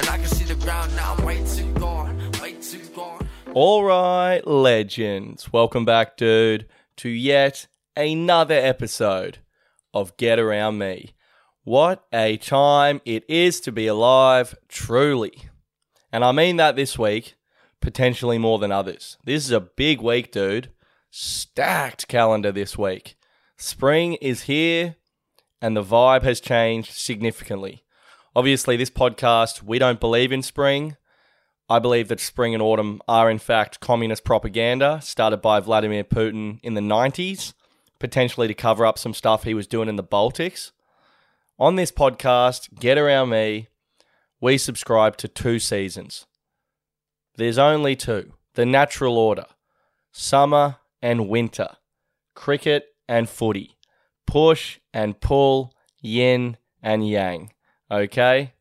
And I can see the ground now, way too gone, way too gone. All right, legends. Welcome back, dude, to yet another episode of Get Around Me. What a time it is to be alive, truly. And I mean that this week, potentially more than others. This is a big week, dude. Stacked calendar this week. Spring is here, and the vibe has changed significantly. Obviously, this podcast, we don't believe in spring. I believe that spring and autumn are, in fact, communist propaganda started by Vladimir Putin in the 90s, potentially to cover up some stuff he was doing in the Baltics. On this podcast, Get Around Me, we subscribe to two seasons. There's only two the natural order summer and winter, cricket and footy, push and pull, yin and yang. Okay?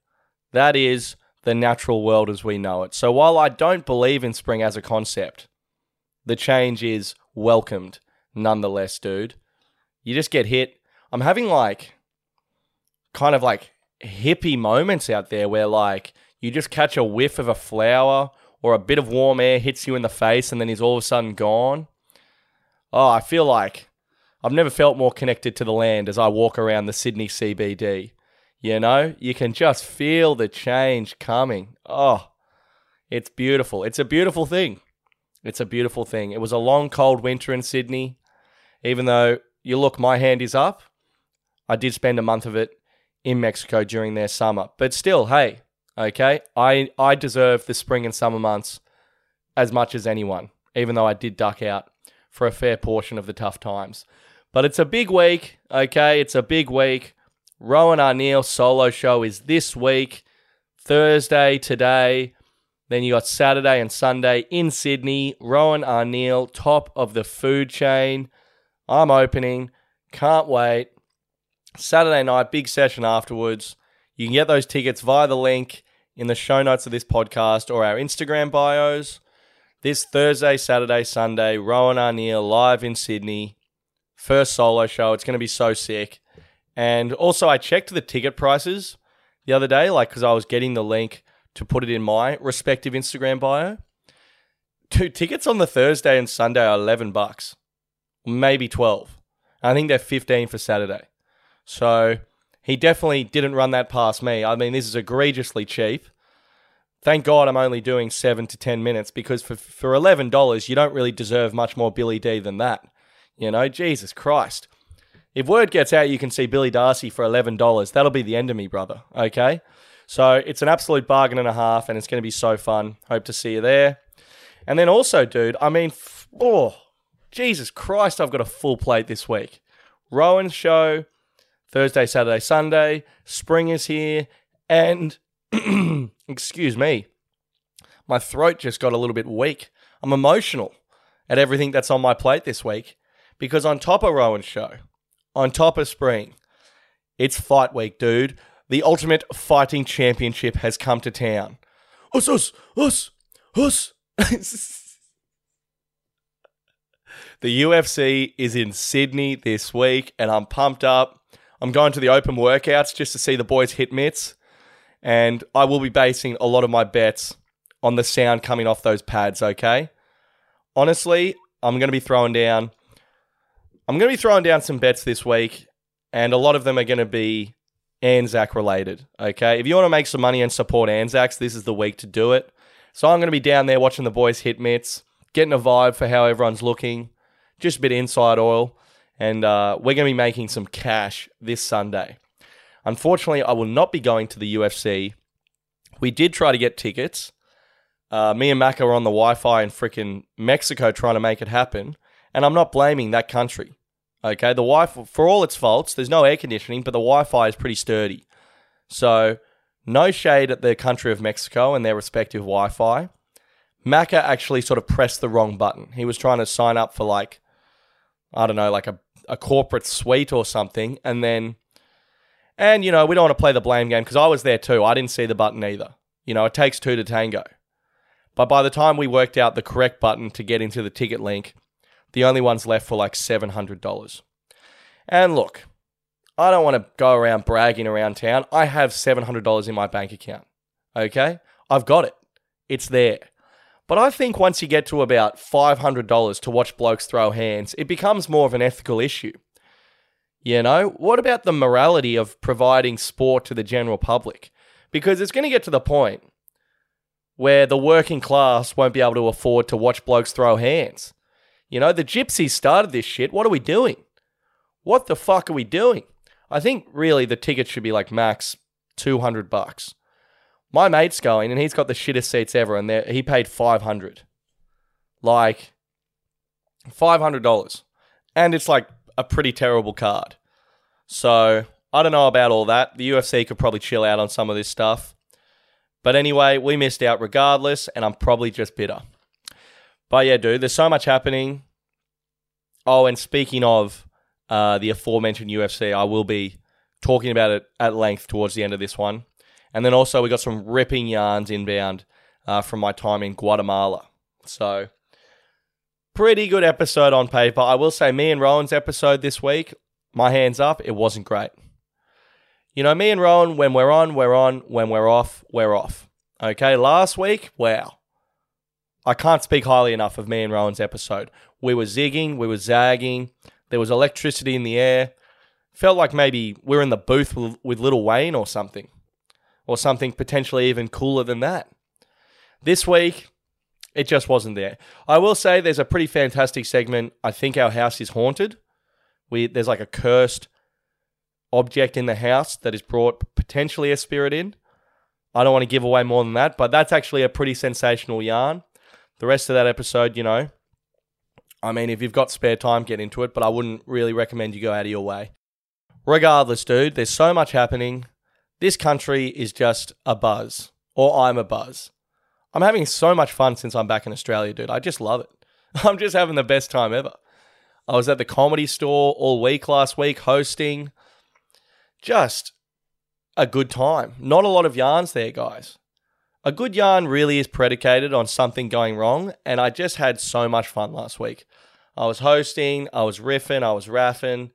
That is the natural world as we know it. So while I don't believe in spring as a concept, the change is welcomed nonetheless, dude. You just get hit. I'm having like kind of like hippie moments out there where like you just catch a whiff of a flower or a bit of warm air hits you in the face and then he's all of a sudden gone. Oh, I feel like I've never felt more connected to the land as I walk around the Sydney CBD. You know, you can just feel the change coming. Oh, it's beautiful. It's a beautiful thing. It's a beautiful thing. It was a long, cold winter in Sydney. Even though you look, my hand is up. I did spend a month of it in Mexico during their summer. But still, hey, okay, I, I deserve the spring and summer months as much as anyone, even though I did duck out for a fair portion of the tough times. But it's a big week, okay? It's a big week. Rohan Arneil solo show is this week, Thursday, today. Then you got Saturday and Sunday in Sydney. Rohan Arneil, top of the food chain. I'm opening. Can't wait. Saturday night, big session afterwards. You can get those tickets via the link in the show notes of this podcast or our Instagram bios. This Thursday, Saturday, Sunday, Rohan Arneil live in Sydney. First solo show. It's going to be so sick. And also, I checked the ticket prices the other day, like, because I was getting the link to put it in my respective Instagram bio. Two tickets on the Thursday and Sunday are 11 bucks, maybe 12. I think they're 15 for Saturday. So he definitely didn't run that past me. I mean, this is egregiously cheap. Thank God I'm only doing seven to 10 minutes because for, for $11, you don't really deserve much more Billy D than that. You know, Jesus Christ. If word gets out you can see Billy Darcy for $11, that'll be the end of me, brother. Okay? So it's an absolute bargain and a half, and it's going to be so fun. Hope to see you there. And then also, dude, I mean, f- oh, Jesus Christ, I've got a full plate this week. Rohan's show, Thursday, Saturday, Sunday. Spring is here. And, excuse me, my throat just got a little bit weak. I'm emotional at everything that's on my plate this week because on top of Rohan's show, on top of spring, it's fight week, dude. The Ultimate Fighting Championship has come to town. Us, us, us, us. the UFC is in Sydney this week, and I'm pumped up. I'm going to the open workouts just to see the boys hit mitts, and I will be basing a lot of my bets on the sound coming off those pads, okay? Honestly, I'm going to be throwing down I'm going to be throwing down some bets this week, and a lot of them are going to be Anzac related. Okay, if you want to make some money and support Anzacs, this is the week to do it. So I'm going to be down there watching the boys hit mitts, getting a vibe for how everyone's looking, just a bit inside oil, and uh, we're going to be making some cash this Sunday. Unfortunately, I will not be going to the UFC. We did try to get tickets. Uh, me and Mac are on the Wi-Fi in freaking Mexico trying to make it happen, and I'm not blaming that country. Okay, the Wi-Fi, for all its faults, there's no air conditioning, but the Wi-Fi is pretty sturdy. So, no shade at the country of Mexico and their respective Wi-Fi. Macca actually sort of pressed the wrong button. He was trying to sign up for like, I don't know, like a, a corporate suite or something, and then, and you know, we don't want to play the blame game because I was there too. I didn't see the button either. You know, it takes two to tango. But by the time we worked out the correct button to get into the ticket link, the only ones left for like $700. And look, I don't want to go around bragging around town. I have $700 in my bank account. Okay? I've got it. It's there. But I think once you get to about $500 to watch blokes throw hands, it becomes more of an ethical issue. You know, what about the morality of providing sport to the general public? Because it's going to get to the point where the working class won't be able to afford to watch blokes throw hands. You know, the gypsies started this shit. What are we doing? What the fuck are we doing? I think really the ticket should be like max 200 bucks. My mate's going and he's got the shittest seats ever and he paid 500. Like $500. And it's like a pretty terrible card. So, I don't know about all that. The UFC could probably chill out on some of this stuff. But anyway, we missed out regardless and I'm probably just bitter. But yeah, dude, there's so much happening. Oh, and speaking of uh, the aforementioned UFC, I will be talking about it at length towards the end of this one. And then also, we got some ripping yarns inbound uh, from my time in Guatemala. So, pretty good episode on paper. I will say, me and Rohan's episode this week, my hands up, it wasn't great. You know, me and Rohan, when we're on, we're on. When we're off, we're off. Okay, last week, wow. I can't speak highly enough of me and Rohan's episode. We were zigging, we were zagging, there was electricity in the air. Felt like maybe we were in the booth with, with Little Wayne or something, or something potentially even cooler than that. This week, it just wasn't there. I will say there's a pretty fantastic segment. I think our house is haunted. We there's like a cursed object in the house that has brought potentially a spirit in. I don't want to give away more than that, but that's actually a pretty sensational yarn. The rest of that episode, you know, I mean, if you've got spare time, get into it, but I wouldn't really recommend you go out of your way. Regardless, dude, there's so much happening. This country is just a buzz, or I'm a buzz. I'm having so much fun since I'm back in Australia, dude. I just love it. I'm just having the best time ever. I was at the comedy store all week last week hosting. Just a good time. Not a lot of yarns there, guys. A good yarn really is predicated on something going wrong, and I just had so much fun last week. I was hosting, I was riffing, I was raffing,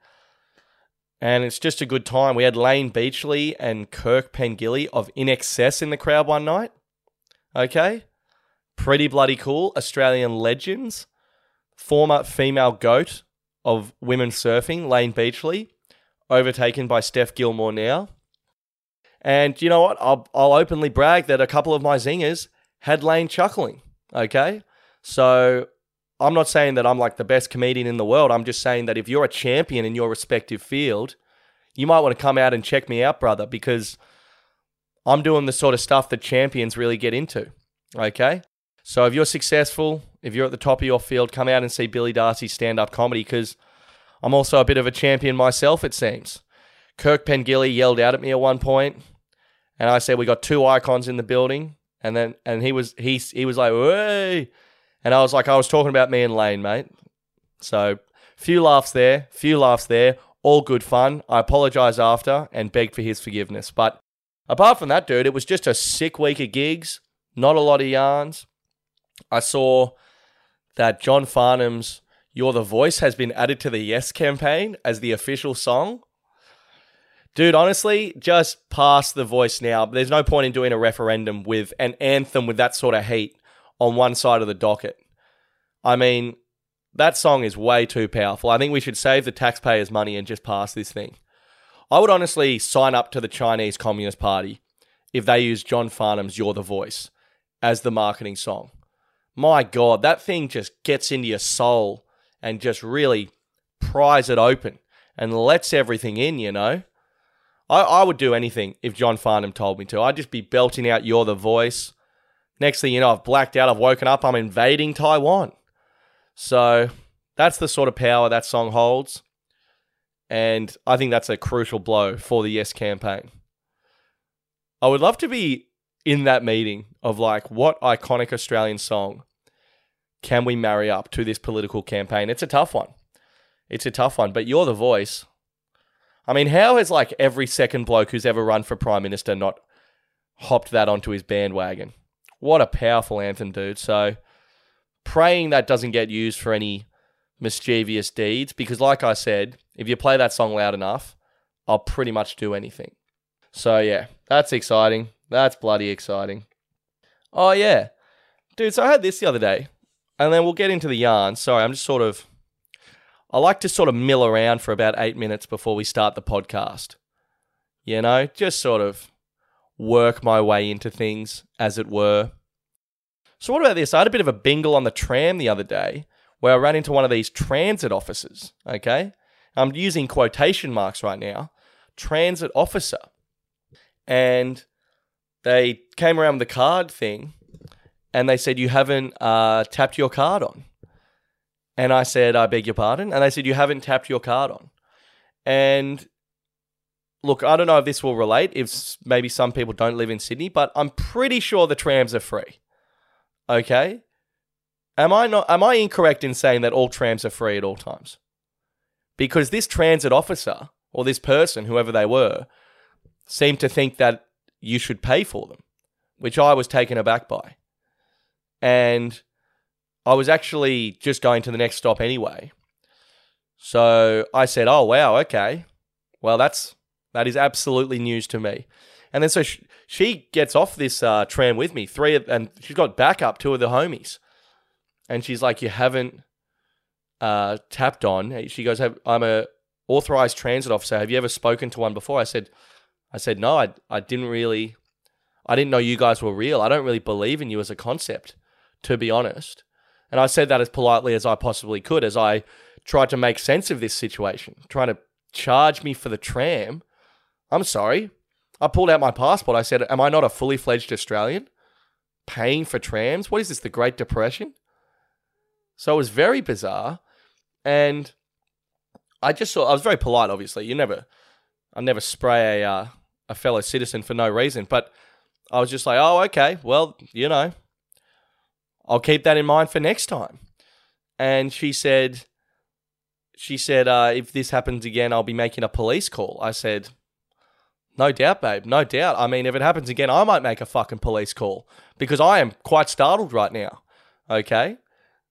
and it's just a good time. We had Layne Beachley and Kirk Pengilly of INXS in the crowd one night. Okay? Pretty bloody cool. Australian legends. Former female goat of women surfing, Layne Beachley, overtaken by Steph Gilmore now. And you know what? I'll, I'll openly brag that a couple of my zingers had Layne chuckling. Okay. So I'm not saying that I'm like the best comedian in the world. I'm just saying that if you're a champion in your respective field, you might want to come out and check me out, brother, because I'm doing the sort of stuff that champions really get into. Okay. So if you're successful, if you're at the top of your field, come out and see Billy Darcy's stand up comedy because I'm also a bit of a champion myself, it seems. Kirk Pengilly yelled out at me at one point, and I said we got two icons in the building, and then and he was he he was like, and I was like, I was talking about me and Layne, mate. So few laughs there, few laughs there, all good fun. I apologize after and begged for his forgiveness, but apart from that, dude, it was just a sick week of gigs. Not a lot of yarns. I saw that John Farnham's "You're the Voice" has been added to the Yes campaign as the official song. Dude, honestly, just pass the voice now. There's no point in doing a referendum with an anthem with that sort of heat on one side of the docket. I mean, that song is way too powerful. I think we should save the taxpayers' money and just pass this thing. I would honestly sign up to the Chinese Communist Party if they use John Farnham's You're the Voice as the marketing song. My God, that thing just gets into your soul and just really pries it open and lets everything in, you know? I, I would do anything if John Farnham told me to. I'd just be belting out You're the Voice. Next thing you know, I've blacked out, I've woken up, I'm invading Taiwan. So that's the sort of power that song holds. And I think that's a crucial blow for the Yes campaign. I would love to be in that meeting of like, what iconic Australian song can we marry up to this political campaign? It's a tough one. It's a tough one, but you're the voice. I mean, how has like every second bloke who's ever run for prime minister not hopped that onto his bandwagon? What a powerful anthem, dude. So, praying that doesn't get used for any mischievous deeds because, like I said, if you play that song loud enough, I'll pretty much do anything. So, yeah, that's exciting. That's bloody exciting. Oh, yeah. Dude, so I had this the other day, and then we'll get into the yarn. Sorry, I'm just sort of. I like to sort of mill around for about eight minutes before we start the podcast. You know, just sort of work my way into things, as it were. So, what about this? I had a bit of a bingle on the tram the other day where I ran into one of these transit officers. Okay. I'm using quotation marks right now. Transit officer. And they came around with the card thing and they said, You haven't uh, tapped your card on. And I said, I beg your pardon. And they said, You haven't tapped your card on. And look, I don't know if this will relate, if maybe some people don't live in Sydney, but I'm pretty sure the trams are free. Okay? Am I not am I incorrect in saying that all trams are free at all times? Because this transit officer or this person, whoever they were, seemed to think that you should pay for them, which I was taken aback by. And I was actually just going to the next stop anyway. So I said, "Oh wow, okay. Well, that's that is absolutely news to me." And then so she, she gets off this uh, tram with me, three of, and she's got backup, two of the homies, and she's like, "You haven't uh, tapped on." She goes, "I'm a authorized transit officer. Have you ever spoken to one before?" I said, "I said no. I I didn't really, I didn't know you guys were real. I don't really believe in you as a concept, to be honest." And I said that as politely as I possibly could, as I tried to make sense of this situation, trying to charge me for the tram. I'm sorry. I pulled out my passport. I said, Am I not a fully fledged Australian? Paying for trams? What is this, the Great Depression? So it was very bizarre. And I just saw, I was very polite, obviously. You never, I never spray a, uh, a fellow citizen for no reason. But I was just like, Oh, okay. Well, you know, I'll keep that in mind for next time. And she said, she said, uh, if this happens again, I'll be making a police call. I said, no doubt, babe. No doubt. I mean, if it happens again, I might make a fucking police call because I am quite startled right now. Okay.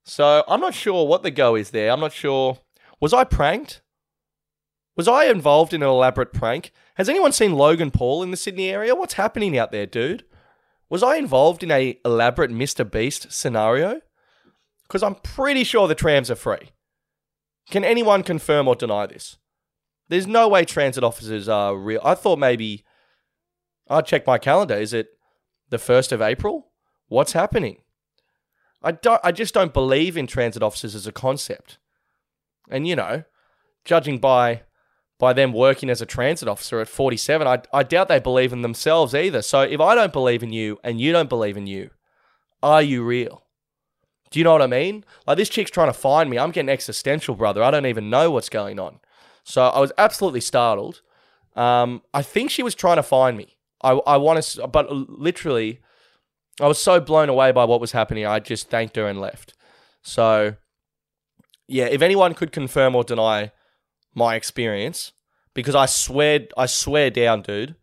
So I'm not sure what the go is there. I'm not sure. Was I pranked? Was I involved in an elaborate prank? Has anyone seen Logan Paul in the Sydney area? What's happening out there, dude? Was I involved in a elaborate Mr. Beast scenario? Because I'm pretty sure the trams are free. Can anyone confirm or deny this? There's no way transit officers are real. I thought maybe I'll check my calendar. Is it the 1st of April? What's happening? I don't I just don't believe in transit officers as a concept. And you know, judging by by them working as a transit officer at 47, I, I doubt they believe in themselves either. So if I don't believe in you and you don't believe in you, are you real? Do you know what I mean? Like this chick's trying to find me. I'm getting existential, brother. I don't even know what's going on. So I was absolutely startled. Um, I think she was trying to find me. I, I want to, but literally, I was so blown away by what was happening. I just thanked her and left. So, yeah, if anyone could confirm or deny my experience, because I swear, I swear down, dude,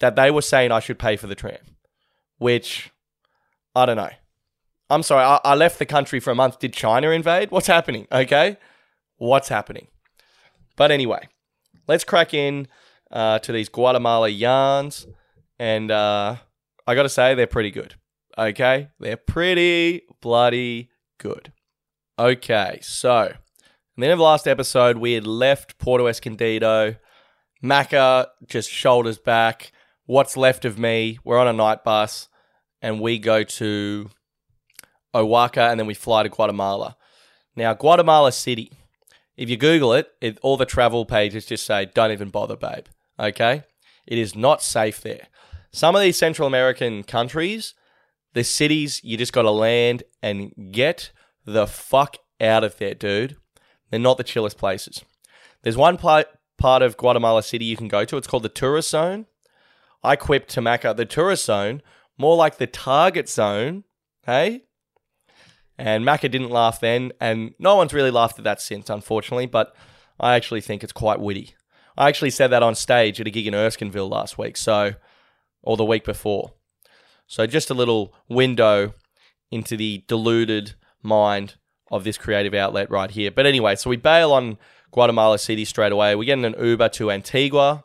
that they were saying I should pay for the tram, which I don't know. I'm sorry, I, I left the country for a month. Did China invade? What's happening? Okay, what's happening? But anyway, let's crack in uh, to these Guatemala yarns. And uh, I got to say, they're pretty good. Okay? They're pretty bloody good. Okay, so at the end of the last episode, we had left Puerto Escondido. Macca just shoulders back. What's left of me? We're on a night bus and we go to Oaxaca and then we fly to Guatemala. Now, Guatemala City if you Google it, it, all the travel pages just say, don't even bother, babe. Okay? It is not safe there. Some of these Central American countries, the cities, you just got to land and get the fuck out of there, dude. They're not the chillest places. There's one part of Guatemala City you can go to. It's called the tourist zone. I quipped to Macca, the tourist zone, more like the target zone. Hey, and Macca didn't laugh then, and no one's really laughed at that since, unfortunately, but I actually think it's quite witty. I actually said that on stage at a gig in Erskineville last week, so or the week before. So just a little window into the deluded mind of this creative outlet right here. But anyway, so we bail on Guatemala City straight away. We get an Uber to Antigua,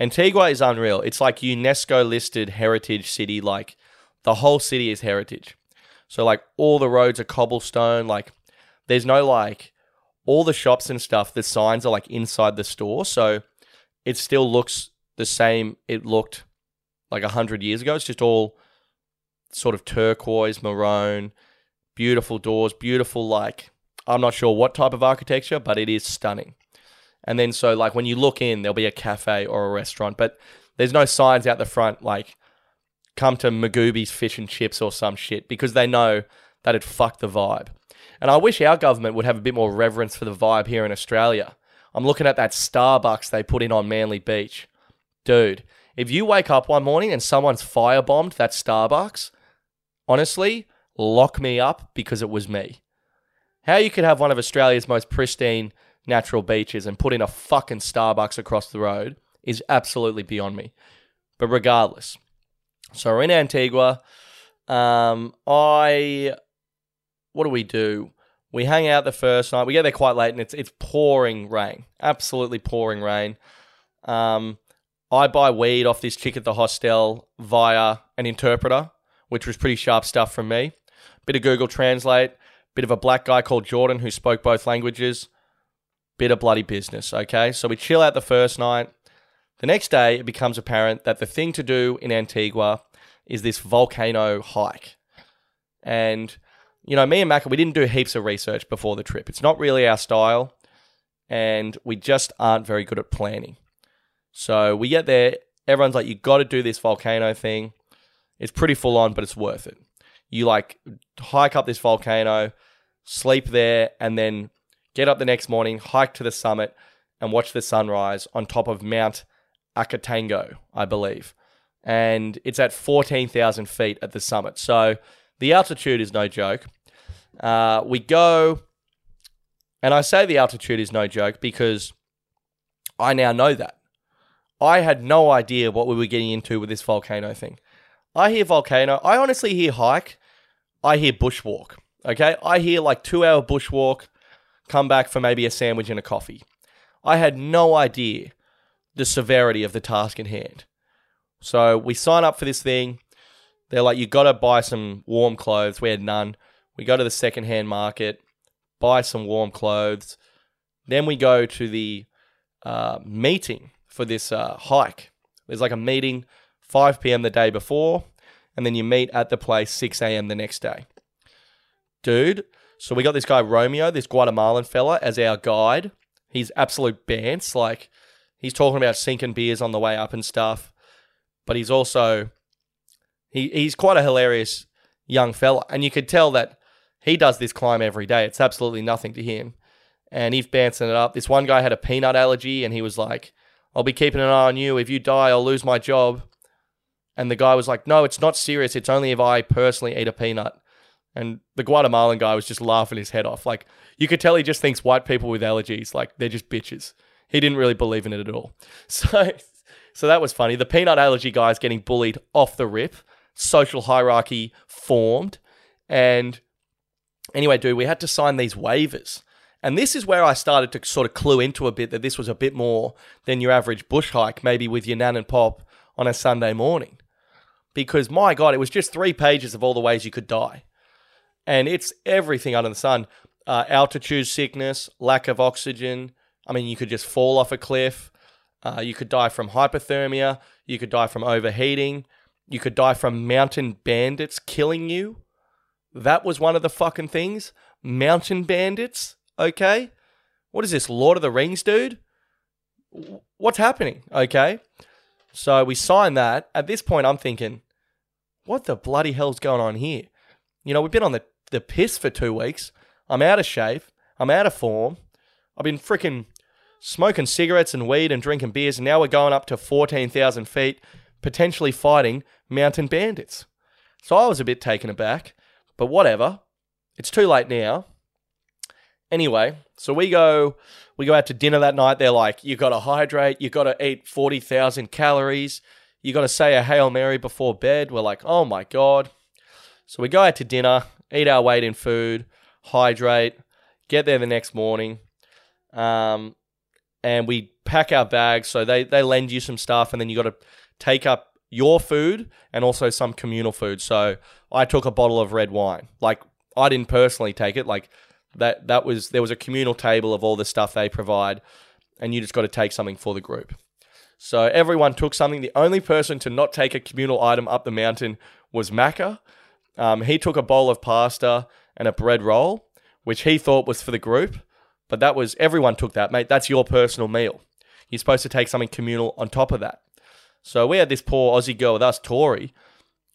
Antigua is unreal. It's like UNESCO listed heritage city. Like the whole city is heritage. So like all the roads are cobblestone. Like there's no like all the shops and stuff. The signs are like inside the store, so it still looks the same. It looked like a hundred years ago. It's just all sort of turquoise, maroon, beautiful doors, beautiful like I'm not sure what type of architecture, but it is stunning. And then so like when you look in, there'll be a cafe or a restaurant, but there's no signs out the front like come to Magooby's fish and chips or some shit because they know that it fucked the vibe. And I wish our government would have a bit more reverence for the vibe here in Australia. I'm looking at that Starbucks they put in on Manly Beach. Dude, if you wake up one morning and someone's firebombed that Starbucks, honestly, lock me up because it was me. How you could have one of Australia's most pristine natural beaches and put in a fucking Starbucks across the road is absolutely beyond me. But regardless, so we're in Antigua. Um, I, what do we do? We hang out the first night. We get there quite late, and it's it's pouring rain, absolutely pouring rain. Um, I buy weed off this chick at the hostel via an interpreter, which was pretty sharp stuff from me. Bit of Google Translate, bit of a black guy called Jordan who spoke both languages. Bit of bloody business, okay? So we chill out the first night. The next day, it becomes apparent that the thing to do in Antigua is this volcano hike. And, you know, me and Macca, we didn't do heaps of research before the trip. It's not really our style, and we just aren't very good at planning. So we get there, everyone's like, you got to do this volcano thing. It's pretty full on, but it's worth it. You like hike up this volcano, sleep there, and then get up the next morning, hike to the summit, and watch the sunrise on top of Mount Acatenango, I believe. And it's at 14,000 feet at the summit. So the altitude is no joke. Uh, we go, and I say the altitude is no joke because I now know that. I had no idea what we were getting into with this volcano thing. I hear volcano. I honestly hear hike. I hear bushwalk. Okay. I hear like two hour bushwalk, come back for maybe a sandwich and a coffee. I had no idea the severity of the task in hand. So we sign up for this thing. They're like, you got to buy some warm clothes. We had none. We go to the secondhand market, buy some warm clothes. Then we go to the uh, meeting for this uh, hike. There's like a meeting 5 p.m. the day before, and then you meet at the place 6 a.m. the next day. Dude, so we got this guy Romeo, this Guatemalan fella, as our guide. He's absolute bants. Like, he's talking about sinking beers on the way up and stuff. But he's also he he's quite a hilarious young fella, and you could tell that he does this climb every day. It's absolutely nothing to him, and he's bouncing it up. This one guy had a peanut allergy, and he was like, "I'll be keeping an eye on you. If you die, I'll lose my job." And the guy was like, "No, it's not serious. It's only if I personally eat a peanut." And the Guatemalan guy was just laughing his head off. Like you could tell he just thinks white people with allergies like they're just bitches. He didn't really believe in it at all. So so that was funny. The peanut allergy guy is getting bullied off the rip. Social hierarchy formed. And anyway, dude, we had to sign these waivers. And this is where I started to sort of clue into a bit that this was a bit more than your average bush hike, maybe with your nan and pop on a Sunday morning. Because my God, it was just three pages of all the ways you could die. And it's everything under the sun uh, altitude sickness, lack of oxygen. I mean, you could just fall off a cliff. Uh, you could die from hypothermia. You could die from overheating. You could die from mountain bandits killing you. That was one of the fucking things. Mountain bandits, okay? What is this, Lord of the Rings, dude? What's happening, okay? So we signed that. At this point, I'm thinking, what the bloody hell's going on here? You know, we've been on the, the piss for two weeks. I'm out of shape. I'm out of form. I've been freaking smoking cigarettes and weed and drinking beers, and now we're going up to 14,000 feet, potentially fighting mountain bandits. So I was a bit taken aback, but whatever. It's too late now. Anyway, so we go we go out to dinner that night. They're like, you got to hydrate, you got to eat 40,000 calories, you got to say a Hail Mary before bed. We're like, oh my God. So we go out to dinner, eat our weight in food, hydrate, get there the next morning. Um, and we pack our bags. So they they lend you some stuff, and then you got to take up your food and also some communal food. So I took a bottle of red wine. Like I didn't personally take it. Like that that was there was a communal table of all the stuff they provide, and you just got to take something for the group. So everyone took something. The only person to not take a communal item up the mountain was Macca. Um, he took a bowl of pasta and a bread roll, which he thought was for the group, but that was everyone took that, mate. That's your personal meal. You're supposed to take something communal on top of that. So we had this poor Aussie girl with us, Tori.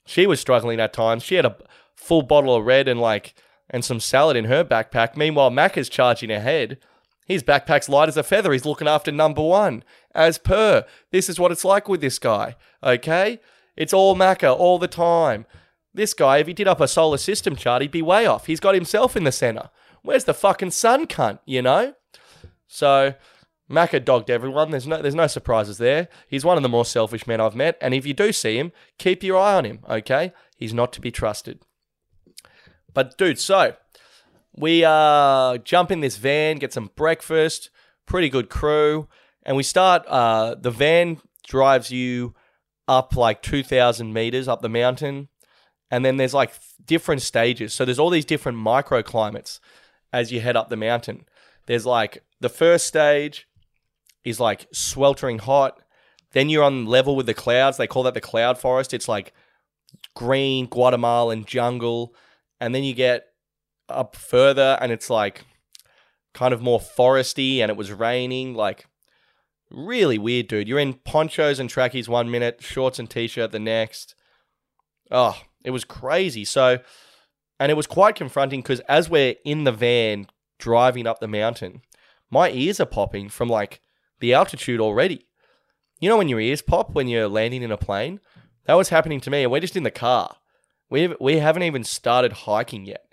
She was struggling at times. She had a full bottle of red and like and some salad in her backpack. Meanwhile, Mac is charging ahead. His backpack's light as a feather. He's looking after number one. As per, this is what it's like with this guy. Okay? It's all Macca all the time. This guy, if he did up a solar system chart, he'd be way off. He's got himself in the center. Where's the fucking sun, cunt? You know? So, Macca dogged everyone. There's no, there's no surprises there. He's one of the more selfish men I've met. And if you do see him, keep your eye on him, okay? He's not to be trusted. But, dude, so we uh, jump in this van, get some breakfast, pretty good crew, and we start. Uh, the van drives you up like 2,000 meters up the mountain, and then there's like different stages. So there's all these different microclimates as you head up the mountain. There's like the first stage is like sweltering hot. Then you're on level with the clouds. They call that the cloud forest. It's like green Guatemalan jungle. And then you get up further and it's like kind of more foresty and it was raining. Like really weird, dude. You're in ponchos and trackies one minute, shorts and t shirt the next. Oh, it was crazy. So, and it was quite confronting because as we're in the van driving up the mountain, my ears are popping from like the altitude already. You know when your ears pop when you're landing in a plane? That was happening to me, and we're just in the car. We we haven't even started hiking yet.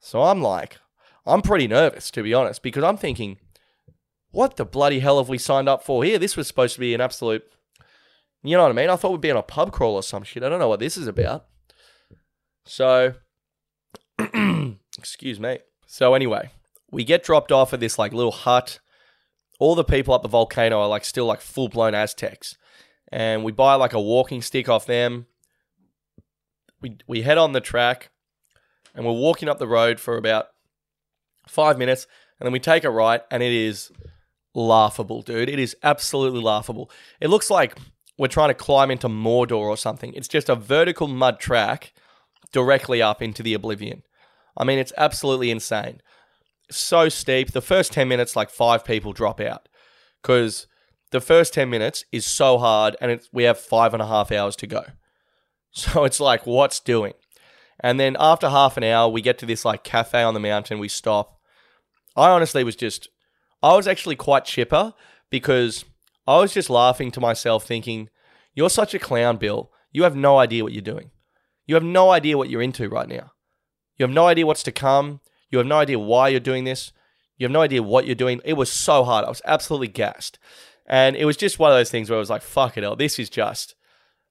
So I'm like, I'm pretty nervous to be honest because I'm thinking, what the bloody hell have we signed up for here? This was supposed to be an absolute, you know what I mean? I thought we'd be on a pub crawl or some shit. I don't know what this is about. So, excuse me. So anyway, we get dropped off at this like little hut. All the people up the volcano are like still like full blown Aztecs, and we buy like a walking stick off them. We we head on the track and we're walking up the road for about five minutes, and then we take a right, and it is laughable, dude. It is absolutely laughable. It looks like we're trying to climb into Mordor or something. It's just a vertical mud track directly up into the oblivion. I mean, it's absolutely insane. So steep. The first 10 minutes, like five people drop out because the first 10 minutes is so hard and we have five and a half hours to go. So it's like, what's doing? And then after half an hour, we get to this like cafe on the mountain. We stop. I honestly was just, I was actually quite chipper because I was just laughing to myself, thinking, "You're such a clown, Bill. You have no idea what you're doing. You have no idea what you're into right now. You have no idea what's to come. You have no idea why you're doing this. You have no idea what you're doing. It was so hard. I was absolutely gassed. And it was just one of those things where I was like, fuck it, all. This is just,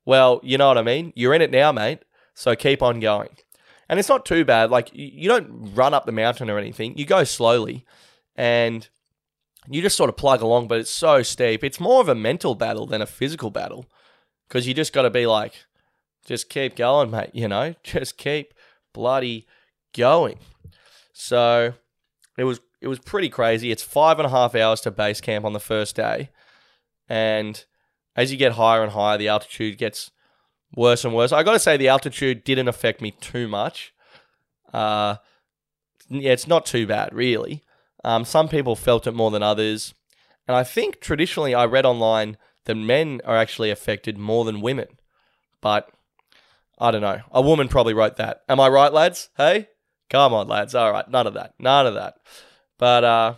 well, you know what I mean? You're in it now, mate. So keep on going. And it's not too bad. Like, you don't run up the mountain or anything, you go slowly and you just sort of plug along, but it's so steep. It's more of a mental battle than a physical battle because you just got to be like, just keep going, mate, you know, just keep bloody going. So it was it was pretty crazy. It's five and a half hours to base camp on the first day, and as you get higher and higher, the altitude gets worse and worse. I got to say, the altitude didn't affect me too much. Uh, yeah, it's not too bad, really. Um, some people felt it more than others, and I think traditionally I read online that men are actually affected more than women, but I don't know. A woman probably wrote that. Am I right, lads? Hey, come on, lads. All right, none of that, none of that. But uh,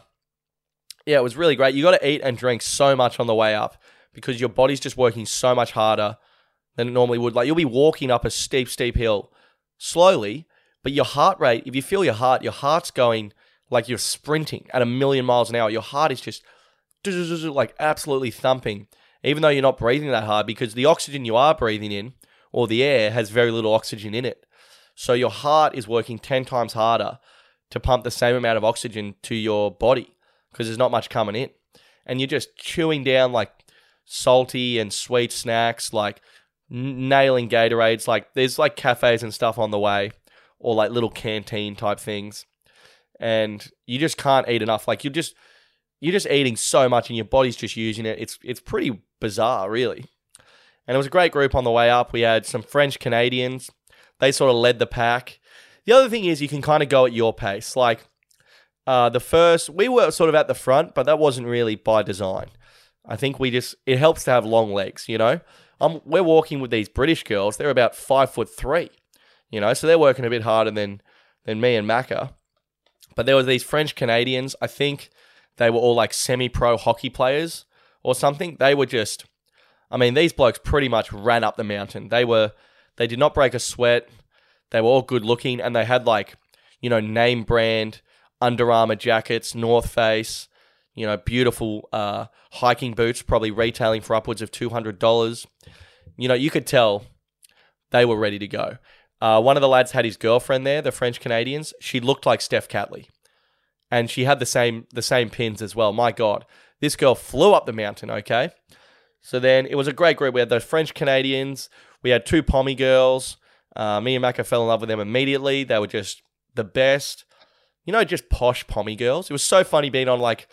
yeah, it was really great. You got to eat and drink so much on the way up because your body's just working so much harder than it normally would. Like you'll be walking up a steep, steep hill slowly, but your heart rate, if you feel your heart, your heart's going like you're sprinting at a million miles an hour. Your heart is just like absolutely thumping, even though you're not breathing that hard because the oxygen you are breathing in or the air has very little oxygen in it. So your heart is working 10 times harder to pump the same amount of oxygen to your body because there's not much coming in. and you're just chewing down like salty and sweet snacks, like n- nailing Gatorades. Like there's like cafes and stuff on the way, or like little canteen type things, and you just can't eat enough. Like you're just you're just eating so much, and your body's just using it. It's it's pretty bizarre, really. And it was a great group on the way up. We had some French Canadians. They sort of led the pack. The other thing is you can kind of go at your pace. Like uh, the first, we were sort of at the front, but that wasn't really by design. I think we just it helps to have long legs, you know. Um, we're walking with these British girls. They're about five foot three, you know, so they're working a bit harder than than me and Macca. But there were these French Canadians. I think they were all like semi-pro hockey players or something. They were just, I mean, these blokes pretty much ran up the mountain. They were, they did not break a sweat. They were all good looking, and they had like, you know, name brand Under Armour jackets, North Face you know, beautiful uh, hiking boots, probably retailing for upwards of $200. You know, you could tell they were ready to go. Uh, one of the lads had his girlfriend there, the French Canadians. She looked like Steph Catley. And she had the same the same pins as well. My God. This girl flew up the mountain, okay? So then it was a great group. We had those French Canadians. We had two Pommy girls. Uh, me and Macca fell in love with them immediately. They were just the best. You know, just posh Pommy girls. It was so funny being on like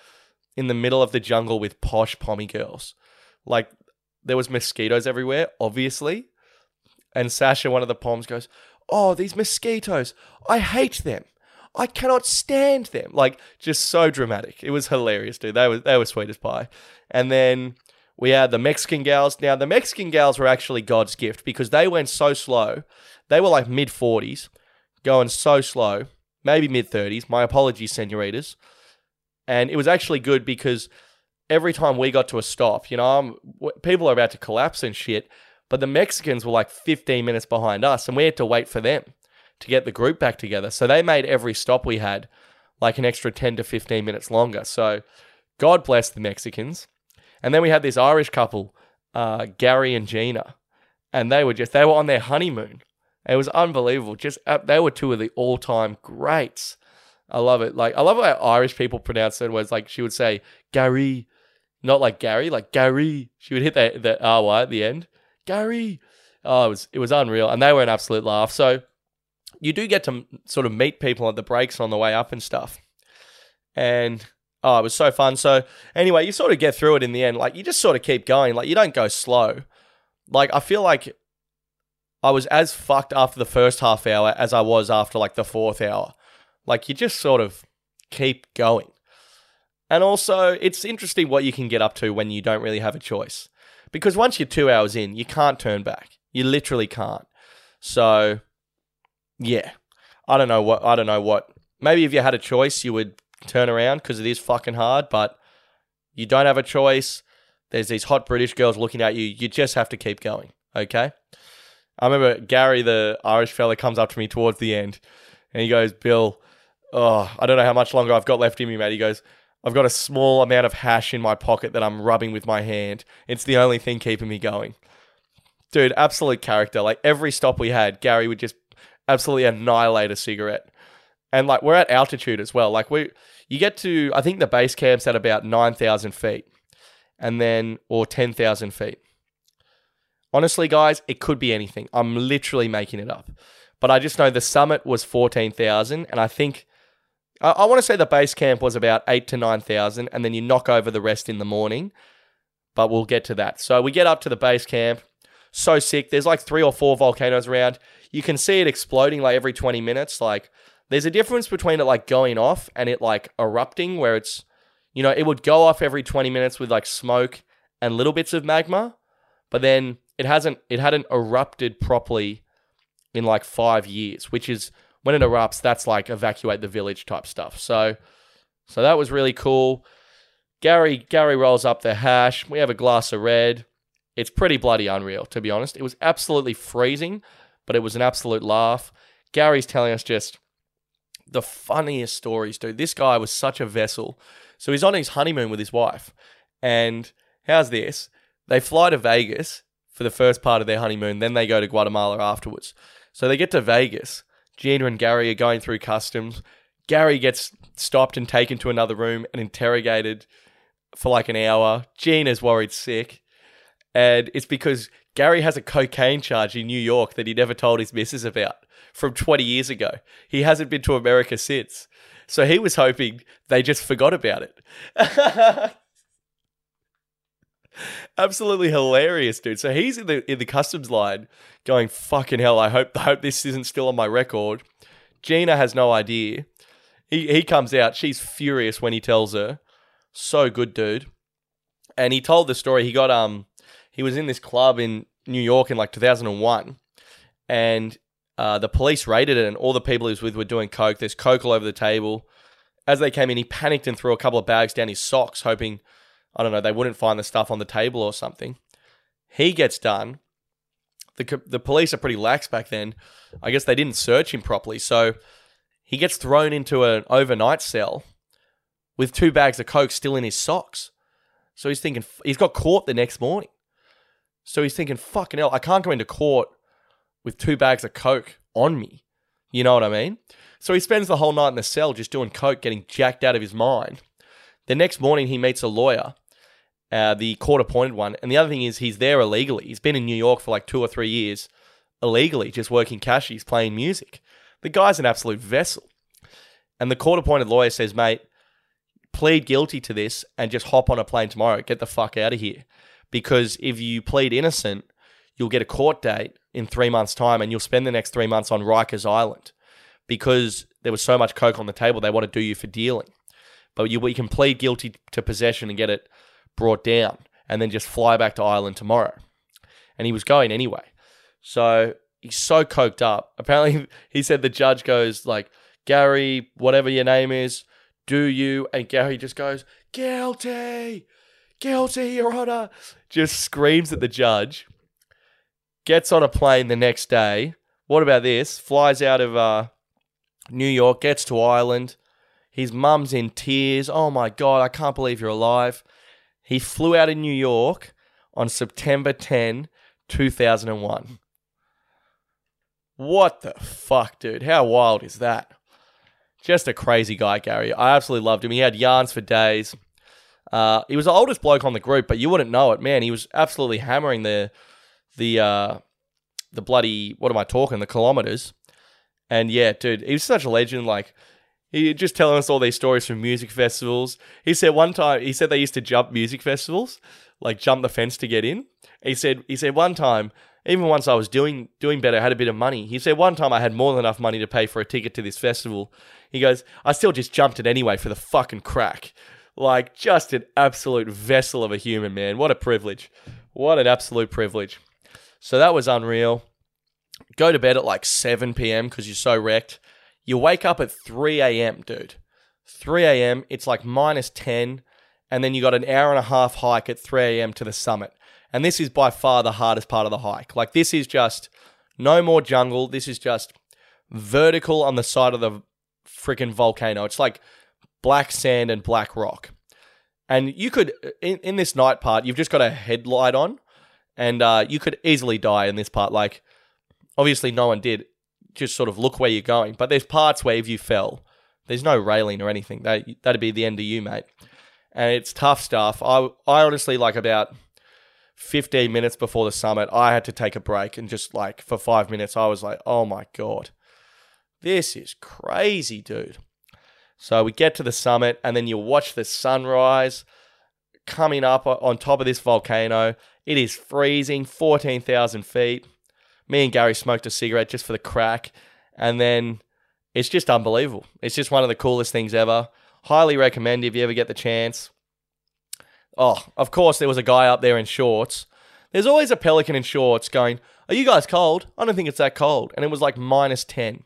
in the middle of the jungle with posh pommy girls. Like there was mosquitoes everywhere, obviously. And Sasha, one of the poms, goes, "Oh, these mosquitoes! I hate them. I cannot stand them." Like just so dramatic. It was hilarious, dude. They were they were sweet as pie. And then we had the Mexican gals. Now the Mexican gals were actually God's gift because they went so slow. They were like mid forties, going so slow, maybe mid thirties. My apologies, senoritas. And it was actually good because every time we got to a stop, you know, I'm, people are about to collapse and shit, but the Mexicans were like 15 minutes behind us and we had to wait for them to get the group back together. So they made every stop we had like an extra 10 to 15 minutes longer. So God bless the Mexicans. And then we had this Irish couple, uh, Gary and Gina, and they were just, they were on their honeymoon. It was unbelievable. Just, uh, they were two of the all time greats. I love it. Like I love how Irish people pronounce certain words. Like she would say Gary, not like Gary, like Gary. She would hit that that R at the end. Gary. Oh, it was it was unreal, and they were an absolute laugh. So you do get to sort of meet people at the breaks on the way up and stuff, and oh, it was so fun. So anyway, you sort of get through it in the end. Like you just sort of keep going. Like you don't go slow. Like I feel like I was as fucked after the first half hour as I was after like the fourth hour. Like you just sort of keep going. And also, it's interesting what you can get up to when you don't really have a choice. Because once you're two hours in, you can't turn back. You literally can't. So, yeah. I don't know what, I don't know what. Maybe if you had a choice, you would turn around because it is fucking hard, but you don't have a choice. There's these hot British girls looking at you. You just have to keep going. Okay. I remember Gary, the Irish fella, comes up to me towards the end and he goes, Bill, oh, I don't know how much longer I've got left in me, mate. He goes, I've got a small amount of hash in my pocket that I'm rubbing with my hand. It's the only thing keeping me going. Dude, absolute character. Like every stop we had, Gary would just absolutely annihilate a cigarette. And like we're at altitude as well. Like we, you get to, I think the base camp's at about 9,000 feet and then, or 10,000 feet. Honestly, guys, it could be anything. I'm literally making it up. But I just know the summit was 14,000 and I think I, I want to say the base camp was about eight to nine thousand, and then you knock over the rest in the morning. But we'll get to that. So we get up to the base camp. So sick. There's like three or four volcanoes around. You can see it exploding like every 20 minutes. Like there's a difference between it like going off and it like erupting, where it's, you know, it would go off every 20 minutes with like smoke and little bits of magma, but then it hasn't, it hadn't erupted properly in like five years, which is when it erupts, that's like evacuate the village type stuff. So, so that was really cool. Gary Gary rolls up the hash. We have a glass of red. It's pretty bloody unreal, to be honest. It was absolutely freezing, but it was an absolute laugh. Gary's telling us just the funniest stories, dude. This guy was such a vessel. So he's on his honeymoon with his wife. And how's this? They fly to Vegas for the first part of their honeymoon, then they go to Guatemala afterwards. So they get to Vegas Gina and Gary are going through customs. Gary gets stopped and taken to another room and interrogated. for like an hour. Gina's worried sick. And it's because Gary has a cocaine charge in New York that he never told his missus about from 20 years ago. He hasn't been to America since. So he was hoping they just forgot about it. Absolutely hilarious, dude. So he's in the in the customs line going, fucking hell, I hope I hope this isn't still on my record. Gina has no idea. He he comes out, she's furious when he tells her. So good, dude. And he told the story. He got um he was in this club in New York in like 2001 and uh, the police raided it and all the people he was with were doing coke. There's coke all over the table. As they came in, he panicked and threw a couple of bags down his socks, hoping I don't know, they wouldn't find the stuff on the table or something. He gets done. The, the police are pretty lax back then. I guess they didn't search him properly. So he gets thrown into an overnight cell with two bags of Coke still in his socks. So he's thinking, he's got caught the next morning. So he's thinking, fucking hell, I can't go into court with two bags of Coke on me. You know what I mean? So he spends the whole night in the cell just doing Coke, getting jacked out of his mind. The next morning, he meets a lawyer uh, the court appointed one. And the other thing is, he's there illegally. He's been in New York for like two or three years illegally, just working cashies, playing music. The guy's an absolute vessel. And the court appointed lawyer says, mate, plead guilty to this and just hop on a plane tomorrow. Get the fuck out of here. Because if you plead innocent, you'll get a court date in three months' time and you'll spend the next three months on Rikers Island because there was so much coke on the table, they want to do you for dealing. But you, you can plead guilty to possession and get it brought down and then just fly back to Ireland tomorrow. And he was going anyway. So he's so coked up. Apparently, he said the judge goes like, Gary, whatever your name is, do you? And Gary just goes, guilty, guilty, your honor. Just screams at the judge. Gets on a plane the next day. What about this? Flies out of uh, New York, gets to Ireland. His mum's in tears. Oh my God, I can't believe you're alive. He flew out of New York on September 10, 2001. What the fuck, dude? How wild is that? Just a crazy guy, Gary. I absolutely loved him. He had yarns for days. Uh, he was the oldest bloke on the group, but you wouldn't know it, man. He was absolutely hammering the the uh, the bloody what am I talking? The kilometers. And yeah, dude, he was such a legend. Like he just telling us all these stories from music festivals. He said one time he said they used to jump music festivals, like jump the fence to get in. He said he said one time, even once I was doing doing better, I had a bit of money. He said one time I had more than enough money to pay for a ticket to this festival. He goes, I still just jumped it anyway for the fucking crack. Like just an absolute vessel of a human man. What a privilege. What an absolute privilege. So that was unreal. Go to bed at like 7 p.m. because you're so wrecked. You wake up at 3 a.m., dude. 3 a.m., it's like minus 10, and then you got an hour and a half hike at 3 a.m. to the summit. And this is by far the hardest part of the hike. Like, this is just no more jungle. This is just vertical on the side of the freaking volcano. It's like black sand and black rock. And you could, in, in this night part, you've just got a headlight on, and uh, you could easily die in this part. Like, obviously, no one did just sort of look where you're going. But there's parts where if you fell, there's no railing or anything. That that'd be the end of you, mate. And it's tough stuff. I I honestly like about 15 minutes before the summit, I had to take a break and just like for five minutes, I was like, oh my god, this is crazy, dude. So we get to the summit, and then you watch the sunrise coming up on top of this volcano. It is freezing, 14,000 feet me and Gary smoked a cigarette just for the crack, and then it's just unbelievable. It's just one of the coolest things ever. Highly recommend if you ever get the chance. Oh, of course, there was a guy up there in shorts. There's always a pelican in shorts going, Are you guys cold? I don't think it's that cold. And it was like minus 10.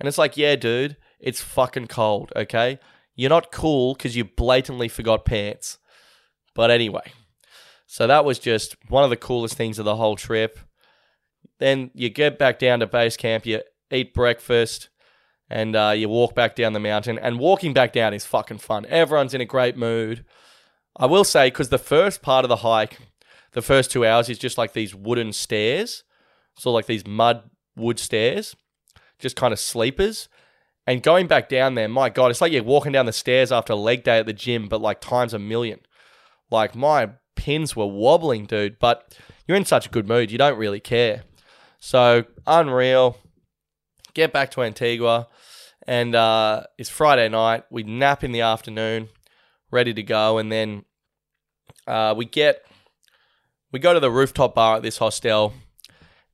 And it's like, Yeah, dude, it's fucking cold, okay? You're not cool because you blatantly forgot pants. But anyway, so that was just one of the coolest things of the whole trip. Then you get back down to base camp, you eat breakfast, and uh, you walk back down the mountain. And walking back down is fucking fun. Everyone's in a great mood. I will say, because the first part of the hike, the first two hours is just like these wooden stairs. So, like these mud wood stairs, just kind of sleepers. And going back down there, my God, it's like you're walking down the stairs after a leg day at the gym, but like times a million. Like my pins were wobbling, dude. But you're in such a good mood, you don't really care. So unreal. Get back to Antigua, and uh, it's Friday night. We nap in the afternoon, ready to go, and then uh, we get we go to the rooftop bar at this hostel,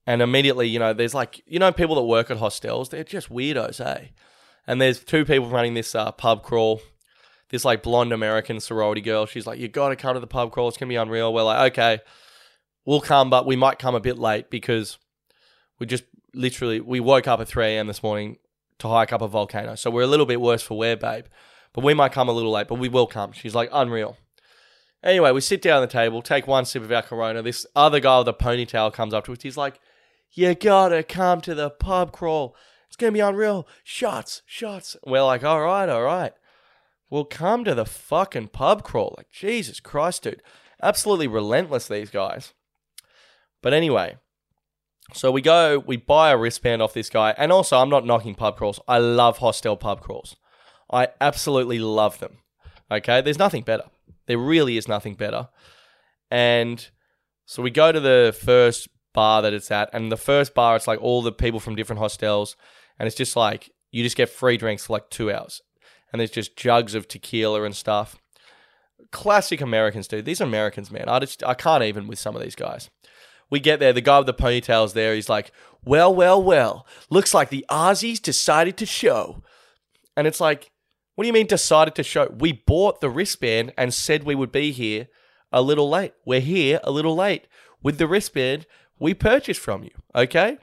and immediately, you know, there's like you know people that work at hostels, they're just weirdos, eh? And there's two people running this uh, pub crawl. This like blonde American sorority girl. She's like, "You got to come to the pub crawl. It's gonna be unreal." We're like, "Okay, we'll come, but we might come a bit late because we just literally we woke up at 3 a.m. this morning to hike up a volcano. So we're a little bit worse for wear, babe. But we might come a little late, but we will come. She's like, unreal. Anyway, we sit down at the table, take one sip of our Corona. This other guy with a ponytail comes up to us. He's like, "You gotta come to the pub crawl. It's gonna be unreal. Shots, shots." We're like, "All right, all right. We'll come to the fucking pub crawl." Like Jesus Christ, dude, absolutely relentless these guys. But anyway, so we go, we buy a wristband off this guy, and also I'm not knocking pub crawls. I love hostel pub crawls. I absolutely love them. Okay, there's nothing better. There really is nothing better. And so we go to the first bar that it's at, and the first bar, it's like all the people from different hostels, and it's just like you just get free drinks for like two hours, and there's just jugs of tequila and stuff. Classic Americans, dude. These Americans, man. I just I can't even with some of these guys. We get there, the guy with the ponytail's there. He's like, "Well, well, well. Looks like the Aussies decided to show." And it's like, what do you mean decided to show? We bought the wristband and said we would be here a little late. We're here a little late with the wristband we purchased from you. Okay?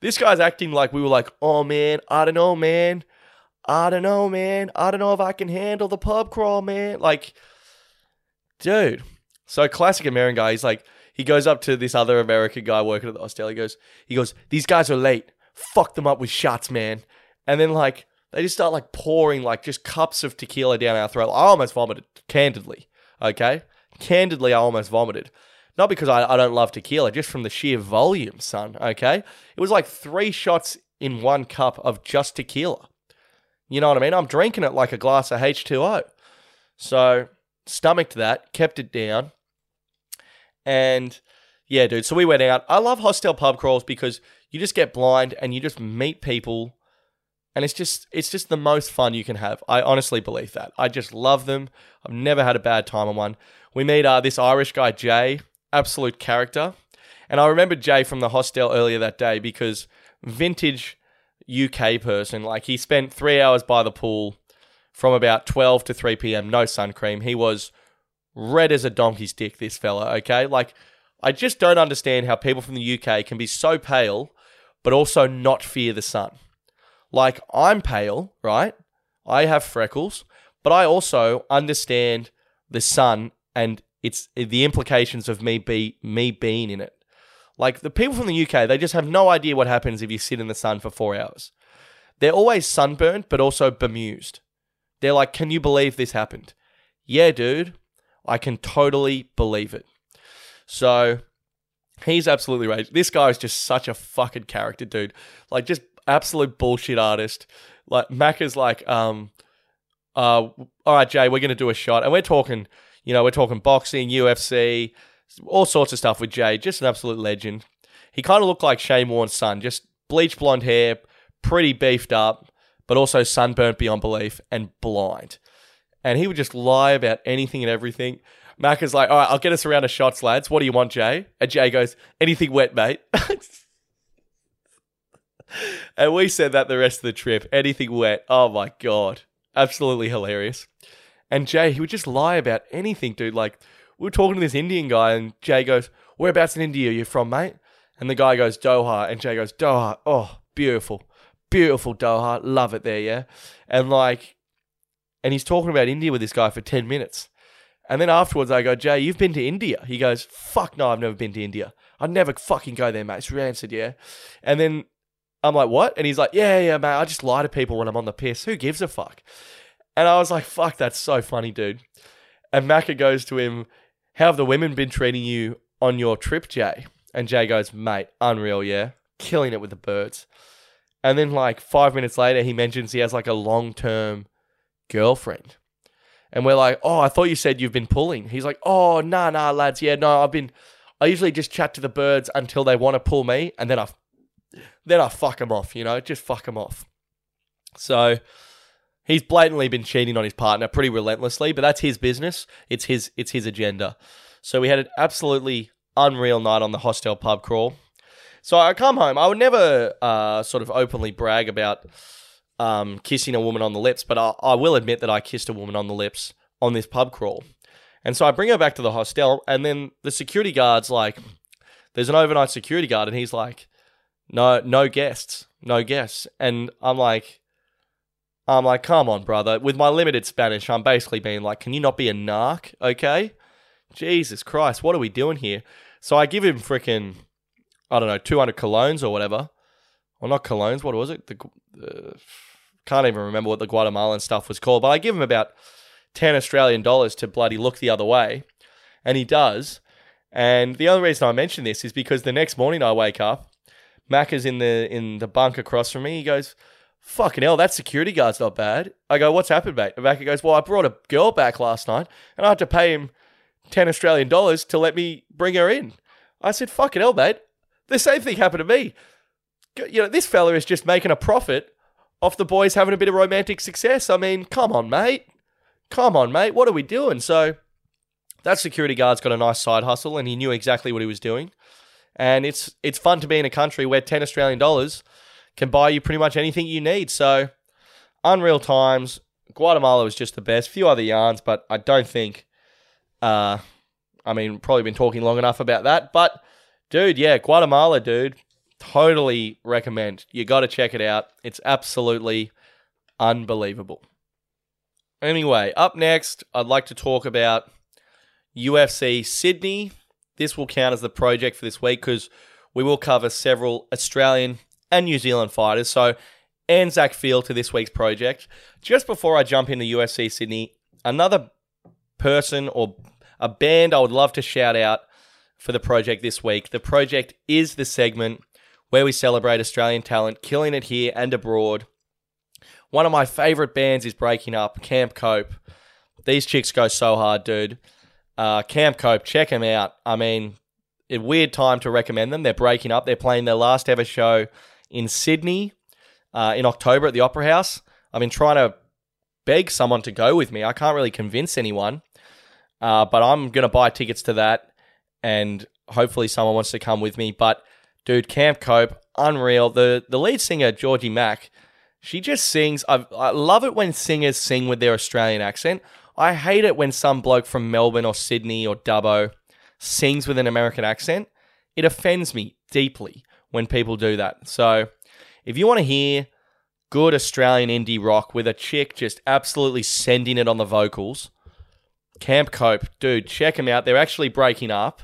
This guy's acting like we were like, oh man, I don't know, man. I don't know, man. I don't know if I can handle the pub crawl, man. Like, dude. So classic American guy. He's like, he goes up to this other American guy working at the hostel. He goes, he goes, these guys are late. Fuck them up with shots, man. And then like they just start like pouring like just cups of tequila down our throat. I almost vomited, candidly. Okay? Candidly, I almost vomited. Not because I, I don't love tequila, just from the sheer volume, son. Okay? It was like three shots in one cup of just tequila. You know what I mean? I'm drinking it like a glass of H2O. So, stomached that, kept it down. And yeah, dude. So we went out. I love hostel pub crawls because you just get blind and you just meet people and it's just it's just the most fun you can have. I honestly believe that. I just love them. I've never had a bad time on one. We meet uh, this Irish guy Jay, absolute character, and I remember Jay from the hostel earlier that day because vintage UK person. Like he spent three hours by the pool from about twelve to three p.m. No sun cream. He was red as a donkey's dick. This fella, okay, like. I just don't understand how people from the UK can be so pale, but also not fear the sun. Like, I'm pale, right? I have freckles, but I also understand the sun and it's the implications of me be me being in it. Like the people from the UK, they just have no idea what happens if you sit in the sun for four hours. They're always sunburnt, but also bemused. They're like, "Can you believe this happened?" Yeah, dude, I can totally believe it. So he's absolutely right. This guy is just such a fucking character, dude. Like, just absolute bullshit artist. Like Mac is like, um, uh, all right, Jay, we're gonna do a shot, and we're talking, you know, we're talking boxing, UFC, all sorts of stuff with Jay. Just an absolute legend. He kind of looked like Shane Warne's son, just bleach blonde hair, pretty beefed up, but also sunburnt beyond belief and blind. And he would just lie about anything and everything. Mac is like, all right, I'll get us around of shots, lads. What do you want, Jay? And Jay goes, anything wet, mate. and we said that the rest of the trip. Anything wet. Oh my God. Absolutely hilarious. And Jay, he would just lie about anything, dude. Like, we were talking to this Indian guy, and Jay goes, Whereabouts in India are you from, mate? And the guy goes, Doha. And Jay goes, Doha. Oh, beautiful. Beautiful Doha. Love it there, yeah? And like, and he's talking about India with this guy for 10 minutes. And then afterwards, I go, Jay, you've been to India? He goes, Fuck no, I've never been to India. I'd never fucking go there, mate. It's rancid, yeah? And then I'm like, what? And he's like, yeah, yeah, mate. I just lie to people when I'm on the piss. Who gives a fuck? And I was like, fuck, that's so funny, dude. And Macca goes to him, how have the women been treating you on your trip, Jay? And Jay goes, mate, unreal, yeah. Killing it with the birds. And then, like, five minutes later, he mentions he has, like, a long term girlfriend. And we're like, oh, I thought you said you've been pulling. He's like, oh, nah, nah, lads. Yeah, no, I've been, I usually just chat to the birds until they want to pull me. And then I, then I fuck them off, you know, just fuck them off. So he's blatantly been cheating on his partner pretty relentlessly, but that's his business. It's his, it's his agenda. So we had an absolutely unreal night on the hostel pub crawl. So I come home. I would never uh, sort of openly brag about um, kissing a woman on the lips, but I, I will admit that I kissed a woman on the lips on this pub crawl. And so I bring her back to the hostel, and then the security guard's like, "There's an overnight security guard," and he's like, "No, no guests, no guests." And I'm like, I'm like, "Come on, brother." With my limited Spanish, I'm basically being like, "Can you not be a narc, okay?" Jesus Christ, what are we doing here? So I give him freaking, I don't know, 200 colognes or whatever. Well, not colognes, what was it? The, uh, can't even remember what the Guatemalan stuff was called, but I give him about 10 Australian dollars to bloody look the other way. And he does. And the only reason I mention this is because the next morning I wake up, Mac is in the in the bunk across from me. He goes, Fucking hell, that security guard's not bad. I go, What's happened, mate? And Mac goes, Well, I brought a girl back last night and I had to pay him 10 Australian dollars to let me bring her in. I said, fucking hell, mate. The same thing happened to me. You know, this fella is just making a profit off the boys having a bit of romantic success. I mean, come on, mate. Come on, mate. What are we doing? So that security guard's got a nice side hustle and he knew exactly what he was doing. And it's it's fun to be in a country where 10 Australian dollars can buy you pretty much anything you need. So unreal times. Guatemala was just the best. Few other yarns, but I don't think uh, I mean, probably been talking long enough about that. But, dude, yeah, Guatemala, dude, totally recommend. You got to check it out. It's absolutely unbelievable. Anyway, up next, I'd like to talk about UFC Sydney. This will count as the project for this week because we will cover several Australian and New Zealand fighters. So, Anzac feel to this week's project. Just before I jump into UFC Sydney, another person or a band I would love to shout out for the project this week. The project is the segment where we celebrate Australian talent, killing it here and abroad. One of my favorite bands is breaking up, Camp Cope. These chicks go so hard, dude. Uh, Camp Cope, check them out. I mean, a weird time to recommend them. They're breaking up. They're playing their last ever show in Sydney uh, in October at the Opera House. I've been trying to beg someone to go with me. I can't really convince anyone. Uh, but I'm going to buy tickets to that and hopefully someone wants to come with me. But dude, Camp Cope, unreal. The the lead singer, Georgie Maq, she just sings. I, I love it when singers sing with their Australian accent. I hate it when some bloke from Melbourne or Sydney or Dubbo sings with an American accent. It offends me deeply when people do that. So if you want to hear good Australian indie rock with a chick just absolutely sending it on the vocals, Camp Cope, dude, check them out. They're actually breaking up.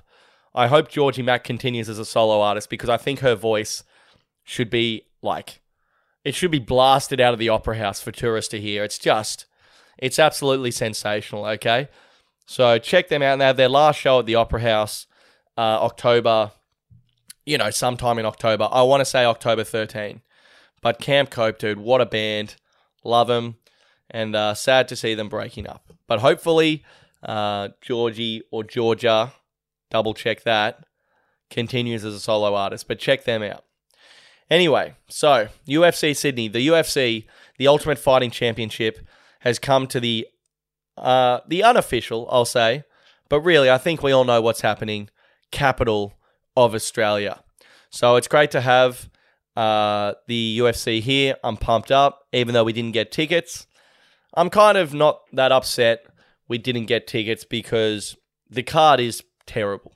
I hope Georgie Maq continues as a solo artist because I think her voice should be like it should be blasted out of the opera house for tourists to hear. It's just it's absolutely sensational, okay? So check them out. They have their last show at the Opera House, uh, October, you know, sometime in October. I want to say October 13. But Camp Cope, dude, what a band. Love them. And uh, sad to see them breaking up. But hopefully uh, Georgie or Georgia, double check that, continues as a solo artist, but check them out. Anyway, so UFC Sydney, the UFC, the Ultimate Fighting Championship, has come to the uh, the unofficial, I'll say, but really, I think we all know what's happening. Capital of Australia. So it's great to have uh, the UFC here. I'm pumped up, even though we didn't get tickets. I'm kind of not that upset we didn't get tickets because the card is terrible.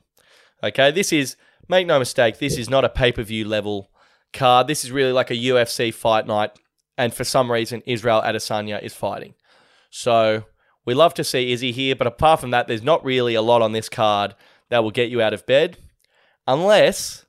Okay, this is, make no mistake, this is not a pay per view level card. This is really like a UFC fight night. And for some reason, Israel Adesanya is fighting. So we love to see Izzy here, but apart from that, there's not really a lot on this card that will get you out of bed. Unless,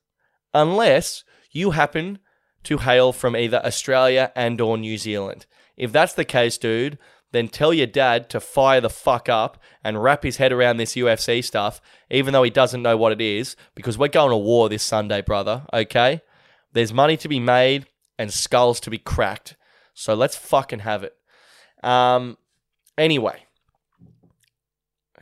unless you happen to hail from either Australia and or New Zealand. If that's the case, dude, then tell your dad to fire the fuck up and wrap his head around this UFC stuff, even though he doesn't know what it is, because we're going to war this Sunday, brother, okay? There's money to be made and skulls to be cracked. So let's fucking have it. Um, anyway,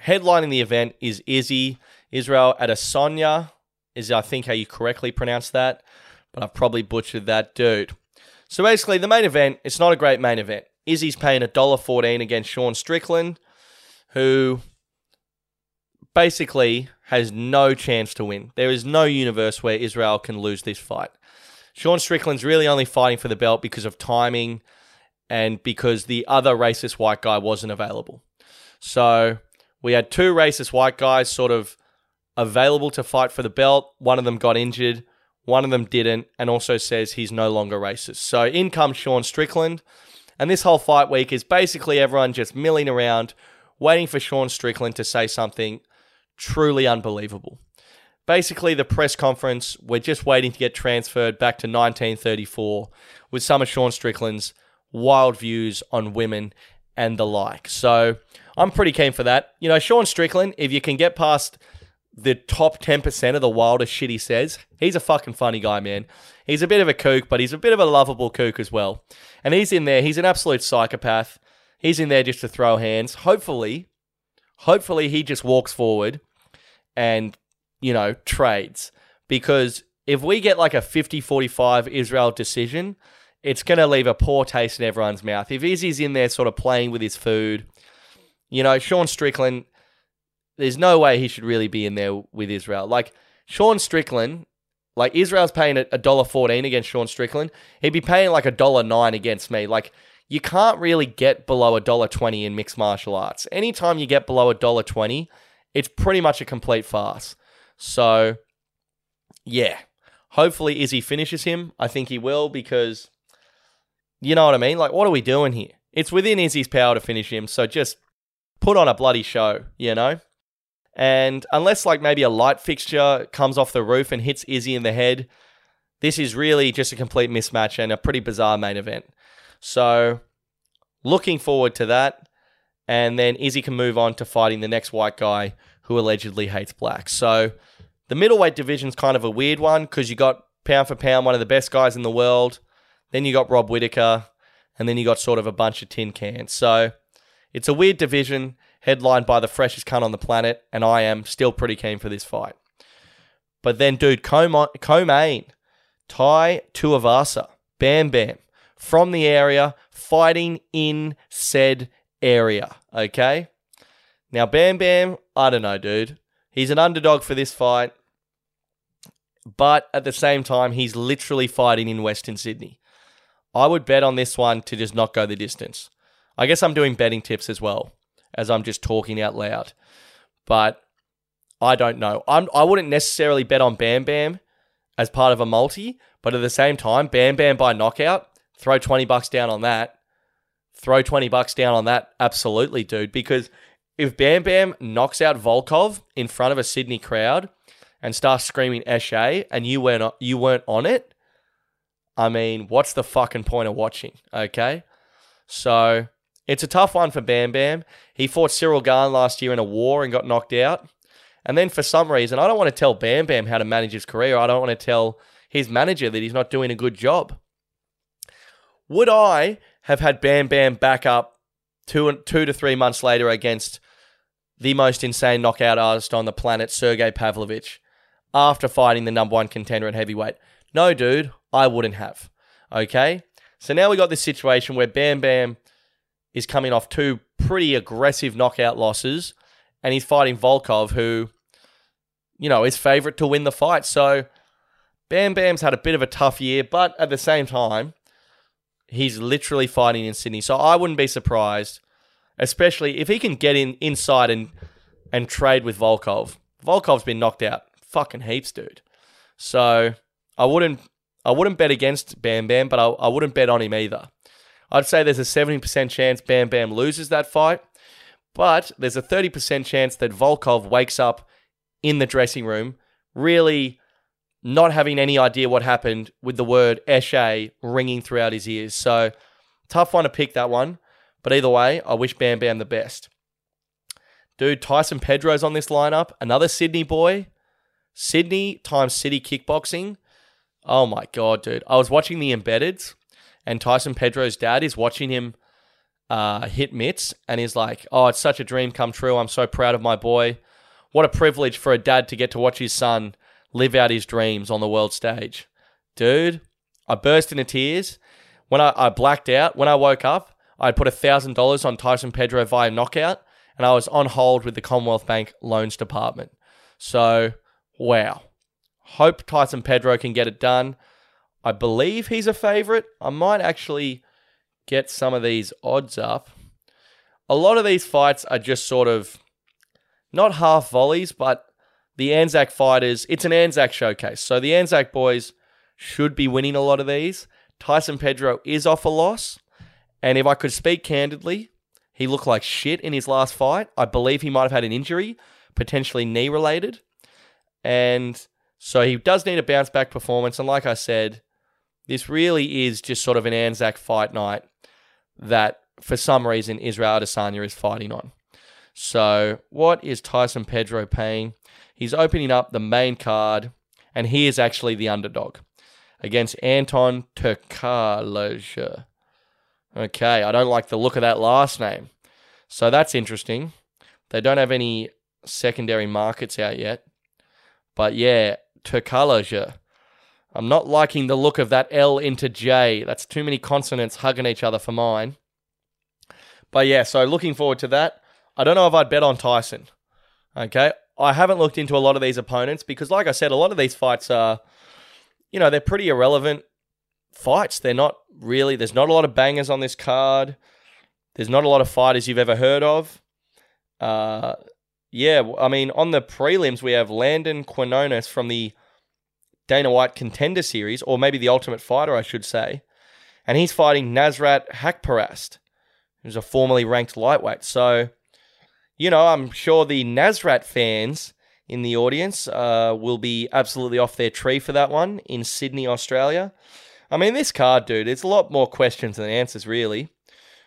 headlining the event is Izzy Israel Adesanya, is I think how you correctly pronounce that, but I've probably butchered that dude. So basically, the main event, it's not a great main event. Izzy's paying $1.14 against Sean Strickland, who basically has no chance to win. There is no universe where Israel can lose this fight. Sean Strickland's really only fighting for the belt because of timing and because the other racist white guy wasn't available. So we had two racist white guys sort of available to fight for the belt. One of them got injured, one of them didn't, and also says he's no longer racist. So in comes Sean Strickland. And this whole fight week is basically everyone just milling around, waiting for Sean Strickland to say something truly unbelievable. Basically, the press conference, we're just waiting to get transferred back to 1934 with some of Sean Strickland's wild views on women and the like. So I'm pretty keen for that. You know, Sean Strickland, if you can get past the top 10% of the wildest shit he says, he's a fucking funny guy, man. He's a bit of a kook, but he's a bit of a lovable kook as well. And he's in there, he's an absolute psychopath. He's in there just to throw hands. Hopefully, hopefully he just walks forward and, you know, trades. Because if we get like a 50 45 Israel decision, it's going to leave a poor taste in everyone's mouth. If Izzy's in there sort of playing with his food, you know, Sean Strickland, there's no way he should really be in there with Israel. Like, Sean Strickland, like Israel's paying a dollar fourteen against Sean Strickland. He'd be paying like a dollar nine against me. Like you can't really get below a dollar twenty in mixed martial arts. Anytime you get below a dollar twenty, it's pretty much a complete farce. So yeah. Hopefully Izzy finishes him. I think he will because you know what I mean? Like what are we doing here? It's within Izzy's power to finish him, so just put on a bloody show, you know? And unless like maybe a light fixture comes off the roof and hits Izzy in the head, this is really just a complete mismatch and a pretty bizarre main event. So looking forward to that. And then Izzy can move on to fighting the next white guy who allegedly hates black. So the middleweight division's kind of a weird one because you got pound for pound one of the best guys in the world. Then you got Rob Whittaker, and then you got sort of a bunch of tin cans. So it's a weird division headlined by the freshest cunt on the planet, and I am still pretty keen for this fight. But then, dude, co-main, Tai Tuivasa, Bam Bam, from the area, fighting in said area, okay? Now, Bam Bam, I don't know, dude. He's an underdog for this fight, but at the same time, he's literally fighting in Western Sydney. I would bet on this one to just not go the distance. I guess I'm doing betting tips as well as I'm just talking out loud. But I don't know. I'm, I wouldn't necessarily bet on Bam Bam as part of a multi, but at the same time, Bam Bam by knockout, throw 20 bucks down on that. Throw 20 bucks down on that. Absolutely, dude. Because if Bam Bam knocks out Volkov in front of a Sydney crowd and starts screaming Eshe and you weren't, you weren't on it, I mean, what's the fucking point of watching? Okay. So it's a tough one for Bam Bam. He fought Cyril Gane last year in a war and got knocked out. And then for some reason, I don't want to tell Bam Bam how to manage his career. I don't want to tell his manager that he's not doing a good job. Would I have had Bam Bam back up two, two to three months later against the most insane knockout artist on the planet, Sergey Pavlovich, after fighting the number one contender at heavyweight? No, dude, I wouldn't have. Okay? So now we got this situation where Bam Bam is coming off two pretty aggressive knockout losses, and he's fighting Volkov, who, you know, is favourite to win the fight. So Bam Bam's had a bit of a tough year, but at the same time, he's literally fighting in Sydney. So I wouldn't be surprised, especially if he can get in inside and and trade with Volkov. Volkov's been knocked out fucking heaps, dude. So I wouldn't I wouldn't bet against Bam Bam, but I, I wouldn't bet on him either. I'd say there's a 70% chance Bam Bam loses that fight, but there's a 30% chance that Volkov wakes up in the dressing room, really not having any idea what happened with the word Eshe ringing throughout his ears. So, tough one to pick that one. But either way, I wish Bam Bam the best. Dude, Tyson Pedro's on this lineup. Another Sydney boy. Sydney times City kickboxing. Oh my God, dude. I was watching the embeddeds and Tyson Pedro's dad is watching him uh, hit mitts, and he's like, "Oh, it's such a dream come true. I'm so proud of my boy. What a privilege for a dad to get to watch his son live out his dreams on the world stage." Dude, I burst into tears when I, I blacked out. When I woke up, I'd put thousand dollars on Tyson Pedro via knockout, and I was on hold with the Commonwealth Bank loans department. So, wow. Hope Tyson Pedro can get it done. I believe he's a favorite. I might actually get some of these odds up. A lot of these fights are just sort of not half volleys, but the Anzac fighters, it's an Anzac showcase. So the Anzac boys should be winning a lot of these. Tyson Pedro is off a loss. And if I could speak candidly, he looked like shit in his last fight. I believe he might have had an injury, potentially knee related. And so he does need a bounce back performance. And like I said, this really is just sort of an Anzac fight night that for some reason Israel Adesanya is fighting on. So, what is Tyson Pedro paying? He's opening up the main card, and he is actually the underdog against Anton Turkalj. Okay, I don't like the look of that last name. So that's interesting. They don't have any secondary markets out yet. But yeah, Turkalj. I'm not liking the look of that L into J. That's too many consonants hugging each other for mine. But yeah, so looking forward to that. I don't know if I'd bet on Tyson. Okay. I haven't looked into a lot of these opponents because, like I said, a lot of these fights are, you know, they're pretty irrelevant fights. They're not really, there's not a lot of bangers on this card. There's not a lot of fighters you've ever heard of. Uh, yeah, I mean, on the prelims, we have Landon Quinones from the Dana White Contender Series, or maybe the Ultimate Fighter, I should say. And he's fighting Nasrat Haqparast, who's a formerly ranked lightweight. So, you know, I'm sure the Nasrat fans in the audience uh, will be absolutely off their tree for that one in Sydney, Australia. I mean, this card, dude, it's a lot more questions than answers, really.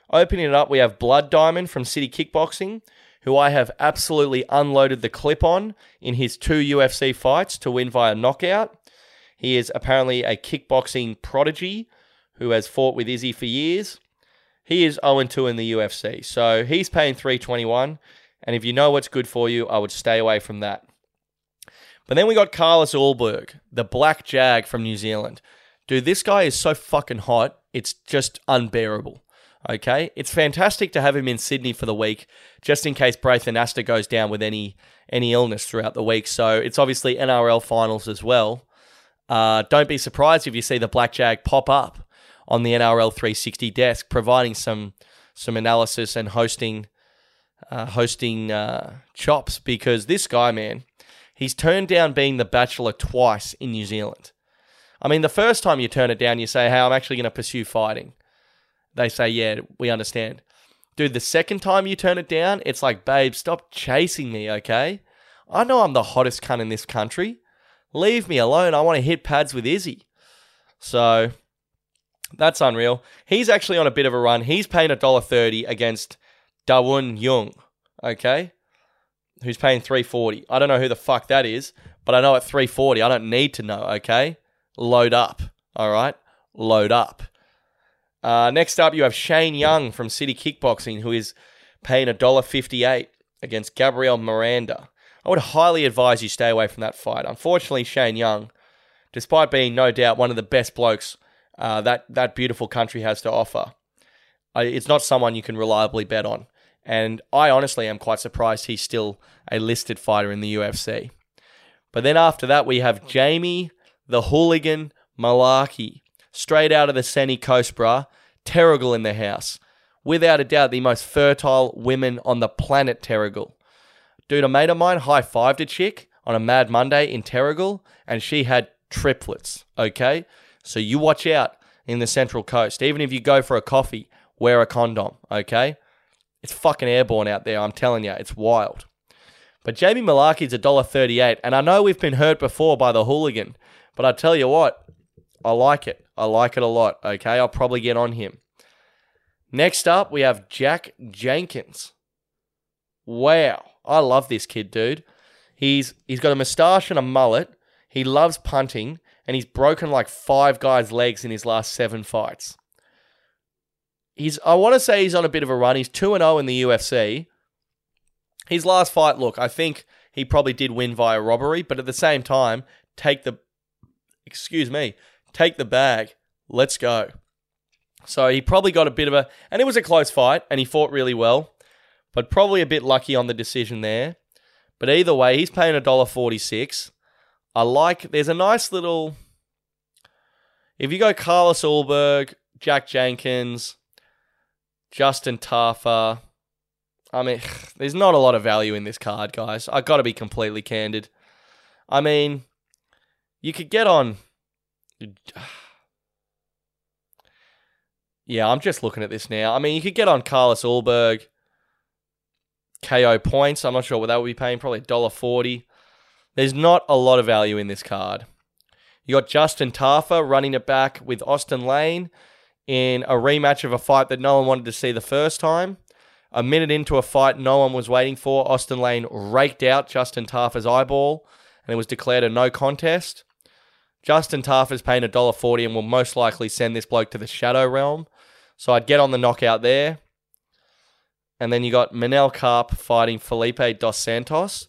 Opening it up, we have Blood Diamond from City Kickboxing, who I have absolutely unloaded the clip on in his two UFC fights to win via knockout. He is apparently a kickboxing prodigy who has fought with Izzy for years. He is 0 2 in the UFC, so he's paying 321. And if you know what's good for you, I would stay away from that. But then we got Carlos Ulberg, the Black Jag from New Zealand. Dude, this guy is so fucking hot, it's just unbearable. Okay, it's fantastic to have him in Sydney for the week, just in case Braith Anasta goes down with any any illness throughout the week. So it's obviously NRL finals as well. Uh, don't be surprised if you see the Black Jag pop up on the NRL 360 desk, providing some some analysis and hosting uh, hosting uh, chops. Because this guy, man, he's turned down being the Bachelor twice in New Zealand. I mean, the first time you turn it down, you say, "Hey, I'm actually going to pursue fighting." They say, "Yeah, we understand." Dude, the second time you turn it down, it's like, "Babe, stop chasing me, okay? I know I'm the hottest cunt in this country. Leave me alone. I want to hit pads with Izzy." So that's unreal. He's actually on a bit of a run. He's paying a dollar thirty against Dawun Young, okay, who's paying three forty. I don't know who the fuck that is, but I know at three forty. I don't need to know, okay load up. All right, load up. Uh, next up, you have Shane Young from City Kickboxing, who is paying $1.58 against Gabriel Miranda. I would highly advise you stay away from that fight. Unfortunately, Shane Young, despite being no doubt one of the best blokes uh, that that beautiful country has to offer, uh, it's not someone you can reliably bet on. And I honestly am quite surprised he's still a listed fighter in the UFC. But then after that, we have Jamie the hooligan Mullarkey, straight out of the Sunny Coast, bruh. Terrigal in the house. Without a doubt, the most fertile women on the planet, Terrigal. Dude, a mate of mine high fived a chick on a Mad Monday in Terrigal, and she had triplets, okay? So you watch out in the Central Coast. Even if you go for a coffee, wear a condom, okay? It's fucking airborne out there, I'm telling you. It's wild. But Jamie Mullarkey's $1.38, and I know we've been hurt before by the hooligan, but I tell you what, I like it. I like it a lot. Okay, I'll probably get on him. Next up, we have Jack Jenkins. Wow, I love this kid, dude. He's he's got a moustache and a mullet. He loves punting, and he's broken like five guys' legs in his last seven fights. he's I want to say he's on a bit of a run. He's 2 and 0 in the UFC. His last fight, look, I think he probably did win via robbery, but at the same time, take the excuse me, take the bag. Let's go. So he probably got a bit of a and it was a close fight and he fought really well, but probably a bit lucky on the decision there. But either way, he's paying a dollar forty six. I like there's a nice little if you go Carlos Ulberg, Jack Jenkins, Justin Tafa, I mean, there's not a lot of value in this card, guys. I got to be completely candid. I mean, you could get on. Yeah, I'm just looking at this now. I mean, you could get on Carlos Ulberg, KO points. I'm not sure what that would be paying. Probably $1.40. There's not a lot of value in this card. You got Justin Tafa running it back with Austin Lane in a rematch of a fight that no one wanted to see the first time. A minute into a fight no one was waiting for, Austin Lane raked out Justin Tafa's eyeball and it was declared a no contest. Justin Tafa's paying $1.40 and will most likely send this bloke to the Shadow Realm. So I'd get on the knockout there. And then you got Manel Kape fighting Felipe Dos Santos.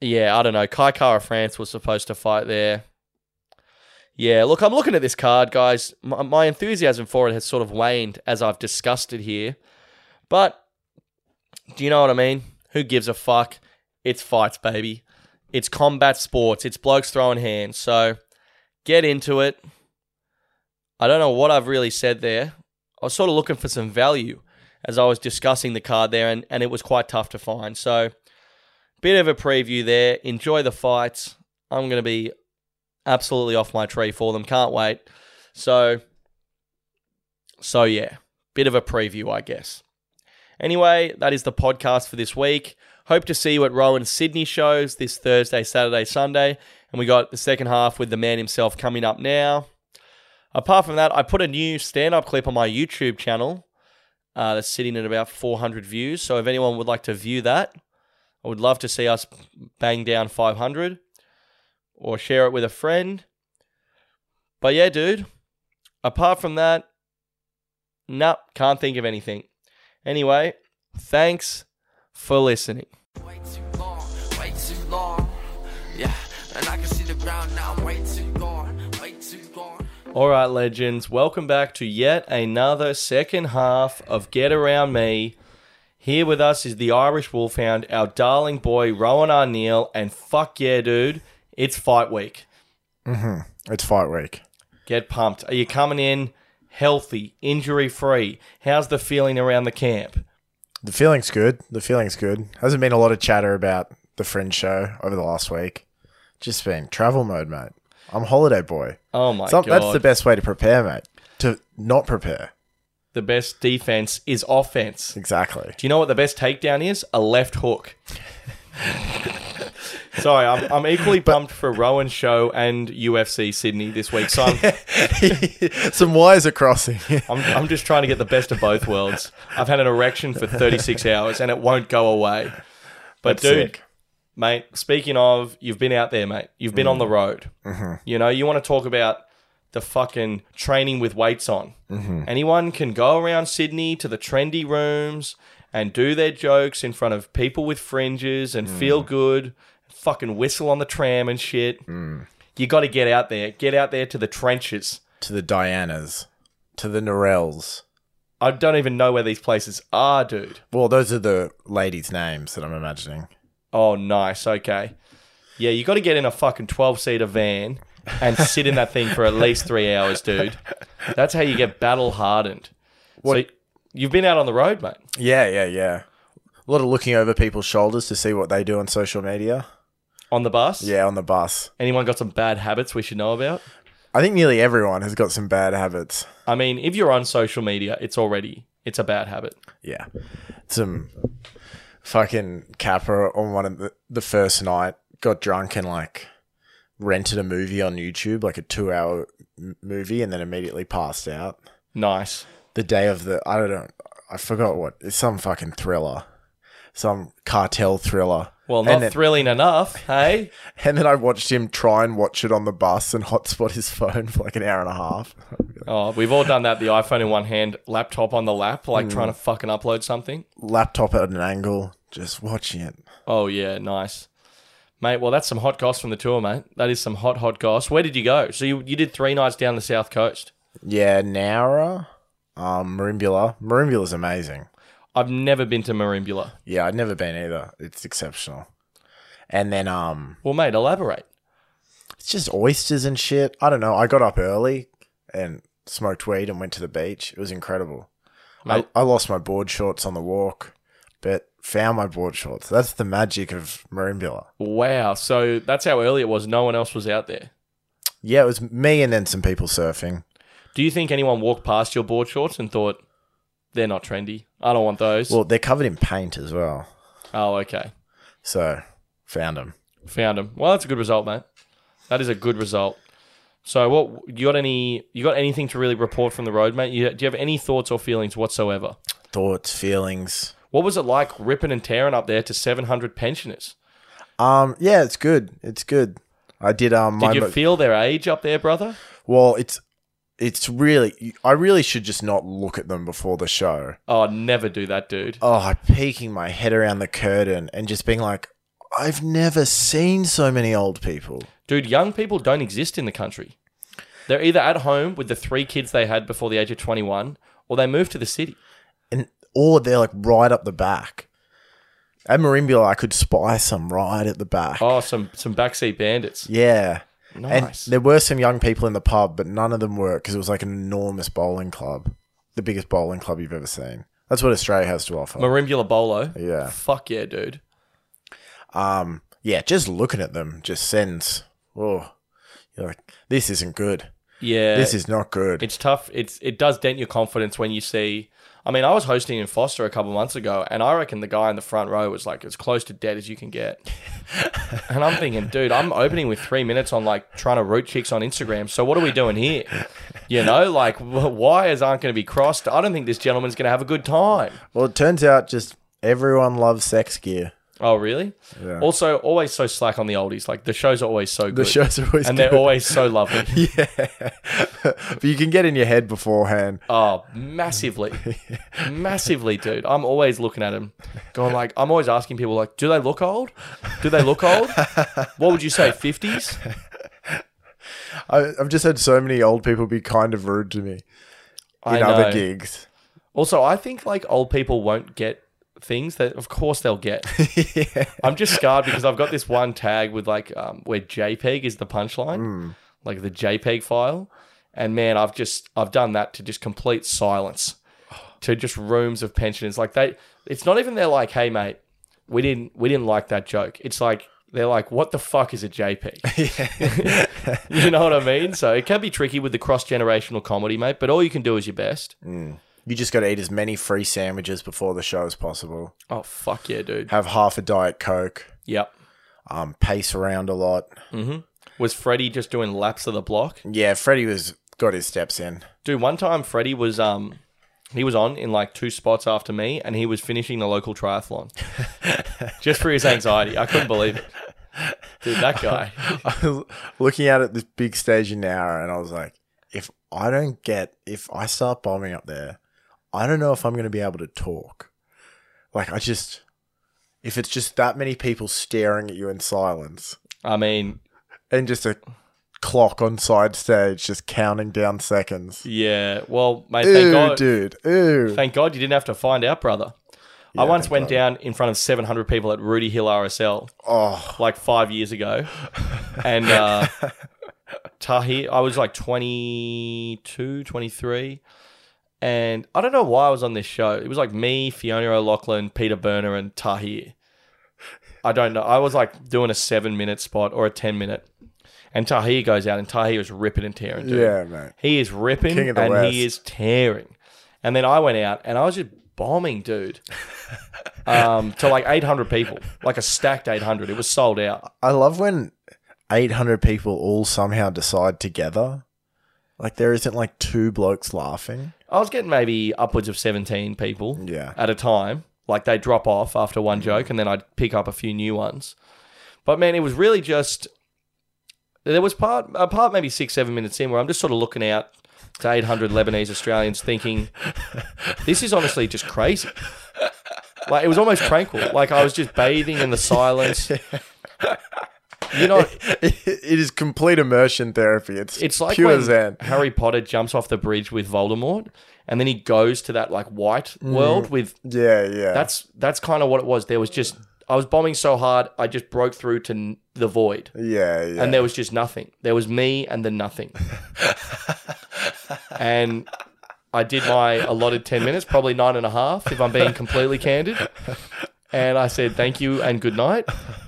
Yeah, I don't know. Kai Kara France was supposed to fight there. Yeah, look, I'm looking at this card, guys. My, my enthusiasm for it has sort of waned as I've discussed it here. But do you know what I mean? Who gives a fuck? It's fights, baby. It's combat sports. It's blokes throwing hands. So get into it. I don't know what I've really said there. I was sort of looking for some value as I was discussing the card there, and, and it was quite tough to find. So, bit of a preview there. Enjoy the fights. I'm going to be absolutely off my tree for them. Can't wait. So, so yeah, bit of a preview, I guess. Anyway, that is the podcast for this week. Hope to see you at Rohan Sydney shows this Thursday, Saturday, Sunday. And we got the second half with the man himself coming up now. Apart from that, I put a new stand up clip on my YouTube channel uh, that's sitting at about 400 views. So if anyone would like to view that, I would love to see us bang down 500 or share it with a friend. But yeah, dude, apart from that, nope, can't think of anything. Anyway, thanks for listening. All right, legends, welcome back to yet another second half of Get Around Me. Here with us is the Irish Wolfhound, our darling boy Rohan Arneil, and fuck yeah, dude, it's fight week. Mm-hmm. It's fight week. Get pumped. Are you coming in healthy, injury free? How's the feeling around the camp? The feeling's good. The feeling's good. Hasn't been a lot of chatter about the Fringe show over the last week. Just been travel mode, mate. I'm holiday boy. Oh my Some- god. that's the best way to prepare, mate. To not prepare. the best defense is offense. Exactly. Do you know what the best takedown is? A left hook. Sorry, I'm, I'm equally pumped for Rohan show and UFC Sydney this week. So I'm, Some wires are crossing. I'm, I'm just trying to get the best of both worlds. I've had an erection for 36 hours and it won't go away. But That's dude, sick. Mate, speaking of, you've been out there, mate. You've been on the road. Mm-hmm. You know, you want to talk about the fucking training with weights on. Mm-hmm. Anyone can go around Sydney to the trendy rooms and do their jokes in front of people with fringes and mm. feel good, fucking whistle on the tram and shit. Mm. You got to get out there. Get out there to the trenches. to the Dianas. To the Norells. I don't even know where these places are, dude. Well, those are the ladies' names that I'm imagining. Oh, nice. Okay. Yeah, you got to get in a fucking 12 seater van and sit in that thing for at least three hours, dude. That's how you get battle hardened. So you've been out on the road, mate. Yeah, yeah, yeah. A lot of looking over people's shoulders to see what they do on social media. On the bus? Yeah, on the bus. Anyone got some bad habits we should know about? I think nearly everyone has got some bad habits. I mean, if you're on social media, it's already it's a bad habit. Yeah. Some fucking Kappa on one of the, the first night got drunk and like rented a movie on YouTube, like a two hour m- movie, and then immediately passed out. Nice. The day of the, I don't know, I forgot what, it's some fucking thriller, some cartel thriller. Well, not then- thrilling enough, hey? And then I watched him try and watch it on the bus and hotspot his phone for like an hour and a half. Oh, we've all done that. The iPhone in one hand, laptop on the lap, like Mm. trying to fucking upload something. Laptop at an angle, just watching it. Oh yeah, nice, mate. Well, that's some hot goss from the tour, mate. That is some hot, hot goss. Where did you go? So you you did three nights down the south coast. Yeah, Nowra, um, Merimbula. Merimbula's amazing. I've never been to Merimbula. Yeah, I've never been either. It's exceptional. And then um Well, mate, elaborate. it's just oysters and shit. I don't know. I got up early and smoked weed and went to the beach. It was incredible. I, I lost my board shorts on the walk, but found my board shorts. That's the magic of Merimbula. Wow. So that's how early it was. No one else was out there. Yeah, it was me and then some people surfing. Do you think anyone walked past your board shorts and thought they're not trendy? I don't want those. Well, they're covered in paint as well. oh, okay. So, found them. Found them. Well, that's a good result, mate. That is a good result. So, what you got? Any you got anything to really report from the road, mate? You, do you have any thoughts or feelings whatsoever? Thoughts, feelings. What was it like ripping and tearing up there to seven hundred pensioners? Um, yeah, it's good. It's good. I did um Did you mo- feel their age up there, brother? well, it's it's really I really should just not look at them before the show. Oh, never do that, dude. Oh, peeking my head around the curtain and just being like, I've never seen so many old people. Dude, young people don't exist in the country. They're either at home with the three kids they had before the age of 21 or they move to the city. Or they're like right up the back. At Merimbula, I could spy some right at the back. Oh, some some backseat bandits. Yeah. Nice. And there were some young people in the pub, but none of them were because it was like an enormous bowling club. The biggest bowling club you've ever seen. That's what Australia has to offer. Merimbula Bolo. Yeah. Fuck yeah, dude. Um, yeah, just looking at them just sends. Oh, you're like, this isn't good. Yeah. This is not good. it's tough. It's it does dent your confidence when you see I mean, I was hosting in Foster a couple months ago, and I reckon the guy in the front row was like as close to dead as you can get. and I'm thinking, dude, I'm opening with three minutes on like trying to root chicks on Instagram. So what are we doing here? You know, like wires aren't going to be crossed. I don't think this gentleman's going to have a good time. well, it turns out just everyone loves sex gear. Oh, really? Yeah. Also, always so slack on the oldies. Like the shows are always so good. The shows are always and good. they're always so lovely. yeah, but you can get in your head beforehand. Oh, massively, massively, dude. I'm always looking at them, going like, I'm always asking people like, do they look old? Do they look old? What would you say, fifties? I, I've just had so many old people be kind of rude to me in other gigs. Also, I think like old people won't get things that, of course, they'll get. I'm just scarred because I've got this one tag with like um, where JPEG is the punchline, like the JPEG file, and man, I've just I've done that to just complete silence, to just rooms of pensioners. Like they, it's not even they're like, hey mate, we didn't we didn't like that joke. It's like they're like, what the fuck is a JPEG? you know what I mean? So it can be tricky with the cross generational comedy, mate. But all you can do is your best. You just got to eat as many free sandwiches before the show as possible. Oh fuck yeah, dude. Have half a diet coke. Yep. Um, pace around a lot. Was Freddie just doing laps of the block? Yeah, Freddie was got his steps in. Dude, one time Freddie was um he was on in like two spots after me and he was finishing the local triathlon. just for his anxiety. I couldn't believe it. Dude, that guy. I was looking out at this big stage in Nowra, and I was like, if I don't get, if I start bombing up there, I don't know if I'm going to be able to talk. Like, I just, if it's just that many people staring at you in silence, I mean, and just a clock on side stage just counting down seconds. yeah. Well, mate, thank God dude. Ooh. thank God you didn't have to find out, brother. I once went God. down in front of 700 people at Rooty Hill RSL oh, like five years ago. And uh, Tahi, I was like 22, 23. And I don't know why I was on this show. It was like me, Fiona O'Loughlin, Peter Berner, and Tahir. I don't know. I was like doing a seven minute spot or a 10 minute. And Tahir goes out, and Tahir was ripping and tearing, dude. yeah, man. He is ripping King of the and West. he is tearing. And then I went out and I was just bombing, dude. um, to like 800 people, like a stacked 800. It was sold out. I love when 800 people all somehow decide together. Like, there isn't like two blokes laughing. I was getting maybe upwards of 17 people Yeah. at a time. Like they drop off after one mm-hmm. joke, and then I'd pick up a few new ones. But man, it was really just there was part a part maybe six seven minutes in where I'm just sort of looking out to 800 Lebanese Australians, thinking this is honestly just crazy. Like it was almost tranquil. Like I was just bathing in the silence. You know, it is complete immersion therapy. It's it's like pure when zen. Harry Potter jumps off the bridge with Voldemort, and then he goes to that like white Mm. world with Yeah, yeah. that's that's kind of what it was. There was just I was bombing so hard, I just broke through to n- the void, yeah, yeah. and there was just nothing. There was me and the nothing. and I did my allotted ten minutes, probably nine and a half, if I'm being completely candid. And I said thank you and good night.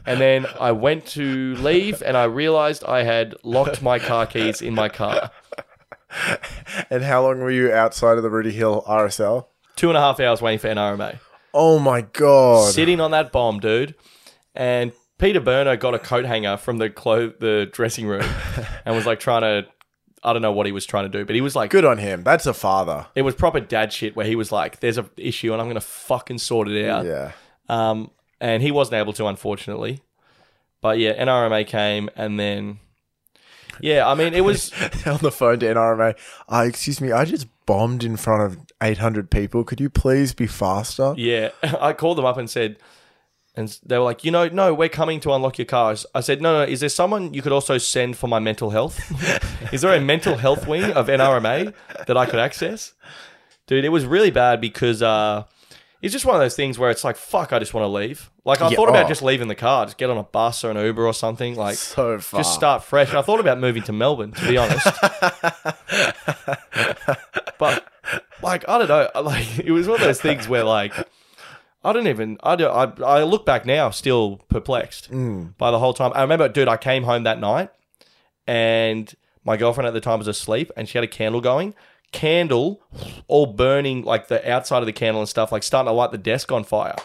And then I went to leave, and I realized I had locked my car keys in my car. and how long were you outside of the Rooty Hill RSL? Two and a half hours waiting for NRMA. Oh my god. sitting on that bomb, dude. And Peter Berner got a coat hanger from the clo- the dressing room and was like trying to I don't know what he was trying to do, but he was like Good on him. That's a father. it was proper dad shit where he was like, There's a issue and I'm gonna fucking sort it out. Yeah. Um and he wasn't able to unfortunately. But yeah, NRMA came and then Yeah, I mean it was on the phone to NRMA. Uh, excuse me, I just bombed in front of 800 people. Could you please be faster? Yeah, I called them up and said, and they were like, you know, no, we're coming to unlock your cars. I said, no, no, is there someone you could also send for my mental health? is there a mental health wing of NRMA that I could access? Dude, it was really bad because uh, it's just one of those things where it's like, fuck, I just want to leave. Like, I Yeah, thought about oh. just leaving the car, just get on a bus or an Uber or something. Like, So far. just start fresh. And I thought about moving to Melbourne, to be honest. but like, I don't know. Like, it was one of those things where like, I don't even. I do. I, I look back now, still perplexed hmm. by the whole time. I remember, dude. I came home that night, and my girlfriend at the time was asleep, and she had a candle going. Candle, all burning, like the outside of the candle and stuff, like starting to light the desk on fire.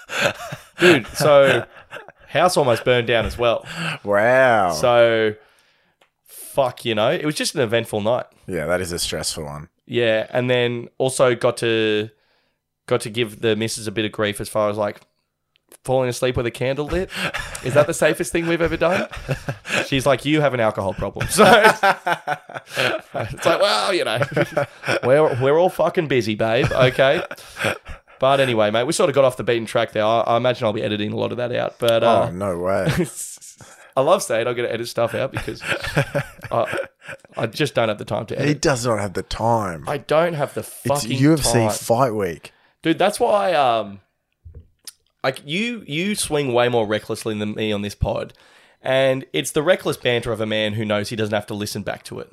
Dude, so house almost burned down as well. Wow. So, fuck, you know, it was just an eventful night. yeah, that is a stressful one. Yeah, and then also got to got to give the missus a bit of grief as far as like falling asleep with a candle lit. Is that the safest thing we've ever done? She's like, you have an alcohol problem. So it's like, well, you know, we're we're all fucking busy, babe. Okay. But anyway, mate, we sort of got off the beaten track there. I, I imagine I'll be editing a lot of that out. But uh, oh, no way. I love saying I'm going to edit stuff out because I, I just don't have the time to edit. he does not have the time. I don't have the it's fucking UFC time. fight week. dude. That's why, um, like you, you swing way more recklessly than me on this pod, and it's the reckless banter of a man who knows he doesn't have to listen back to it.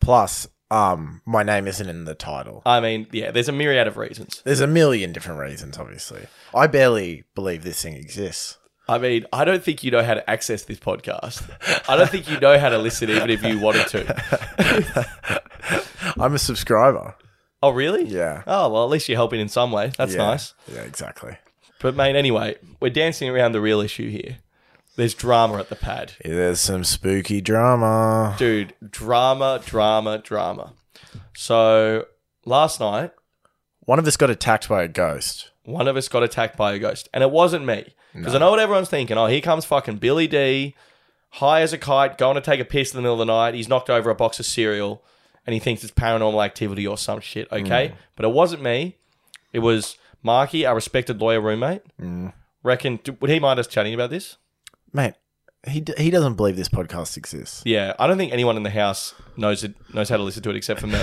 Plus, um, my name isn't in the title. I mean, yeah, there's a myriad of reasons. There's a million different reasons, obviously. I barely believe this thing exists. I mean, I don't think you know how to access this podcast. I don't think you know how to listen, even if you wanted to. I'm a subscriber. Oh, really? Yeah. Oh well, at least you're helping in some way. That's Yeah. nice. Yeah, exactly. But mate, anyway, we're dancing around the real issue here. There's drama at the pad. Yeah, There's some spooky drama. Dude, drama, drama, drama. So last night, One of us got attacked by a ghost. one of us got attacked by a ghost. And it wasn't me. Because I know what everyone's thinking. Oh, here comes fucking Billy D, high as a kite, going to take a piss in the middle of the night. He's knocked over a box of cereal and he thinks it's paranormal activity or some shit, okay? Mm. But it wasn't me. It was Marky, our respected lawyer roommate. Mm. Reckon, would he mind us chatting about this? Mate, he, d- he doesn't believe this podcast exists. Yeah, I don't think anyone in the house knows it knows how to listen to it except for me.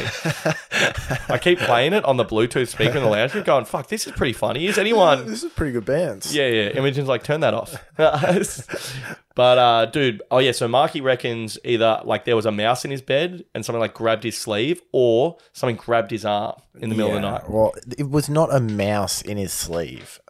I keep playing it on the Bluetooth speaker in the lounge room, going, "Fuck, this is pretty funny." Is anyone? This is pretty good bands. Yeah, yeah. Imogen's like, "Turn that off." but uh, dude, oh yeah. So Marky reckons either like there was a mouse in his bed and something like grabbed his sleeve, or something grabbed his arm in the middle of the night. Well, it was not a mouse in his sleeve.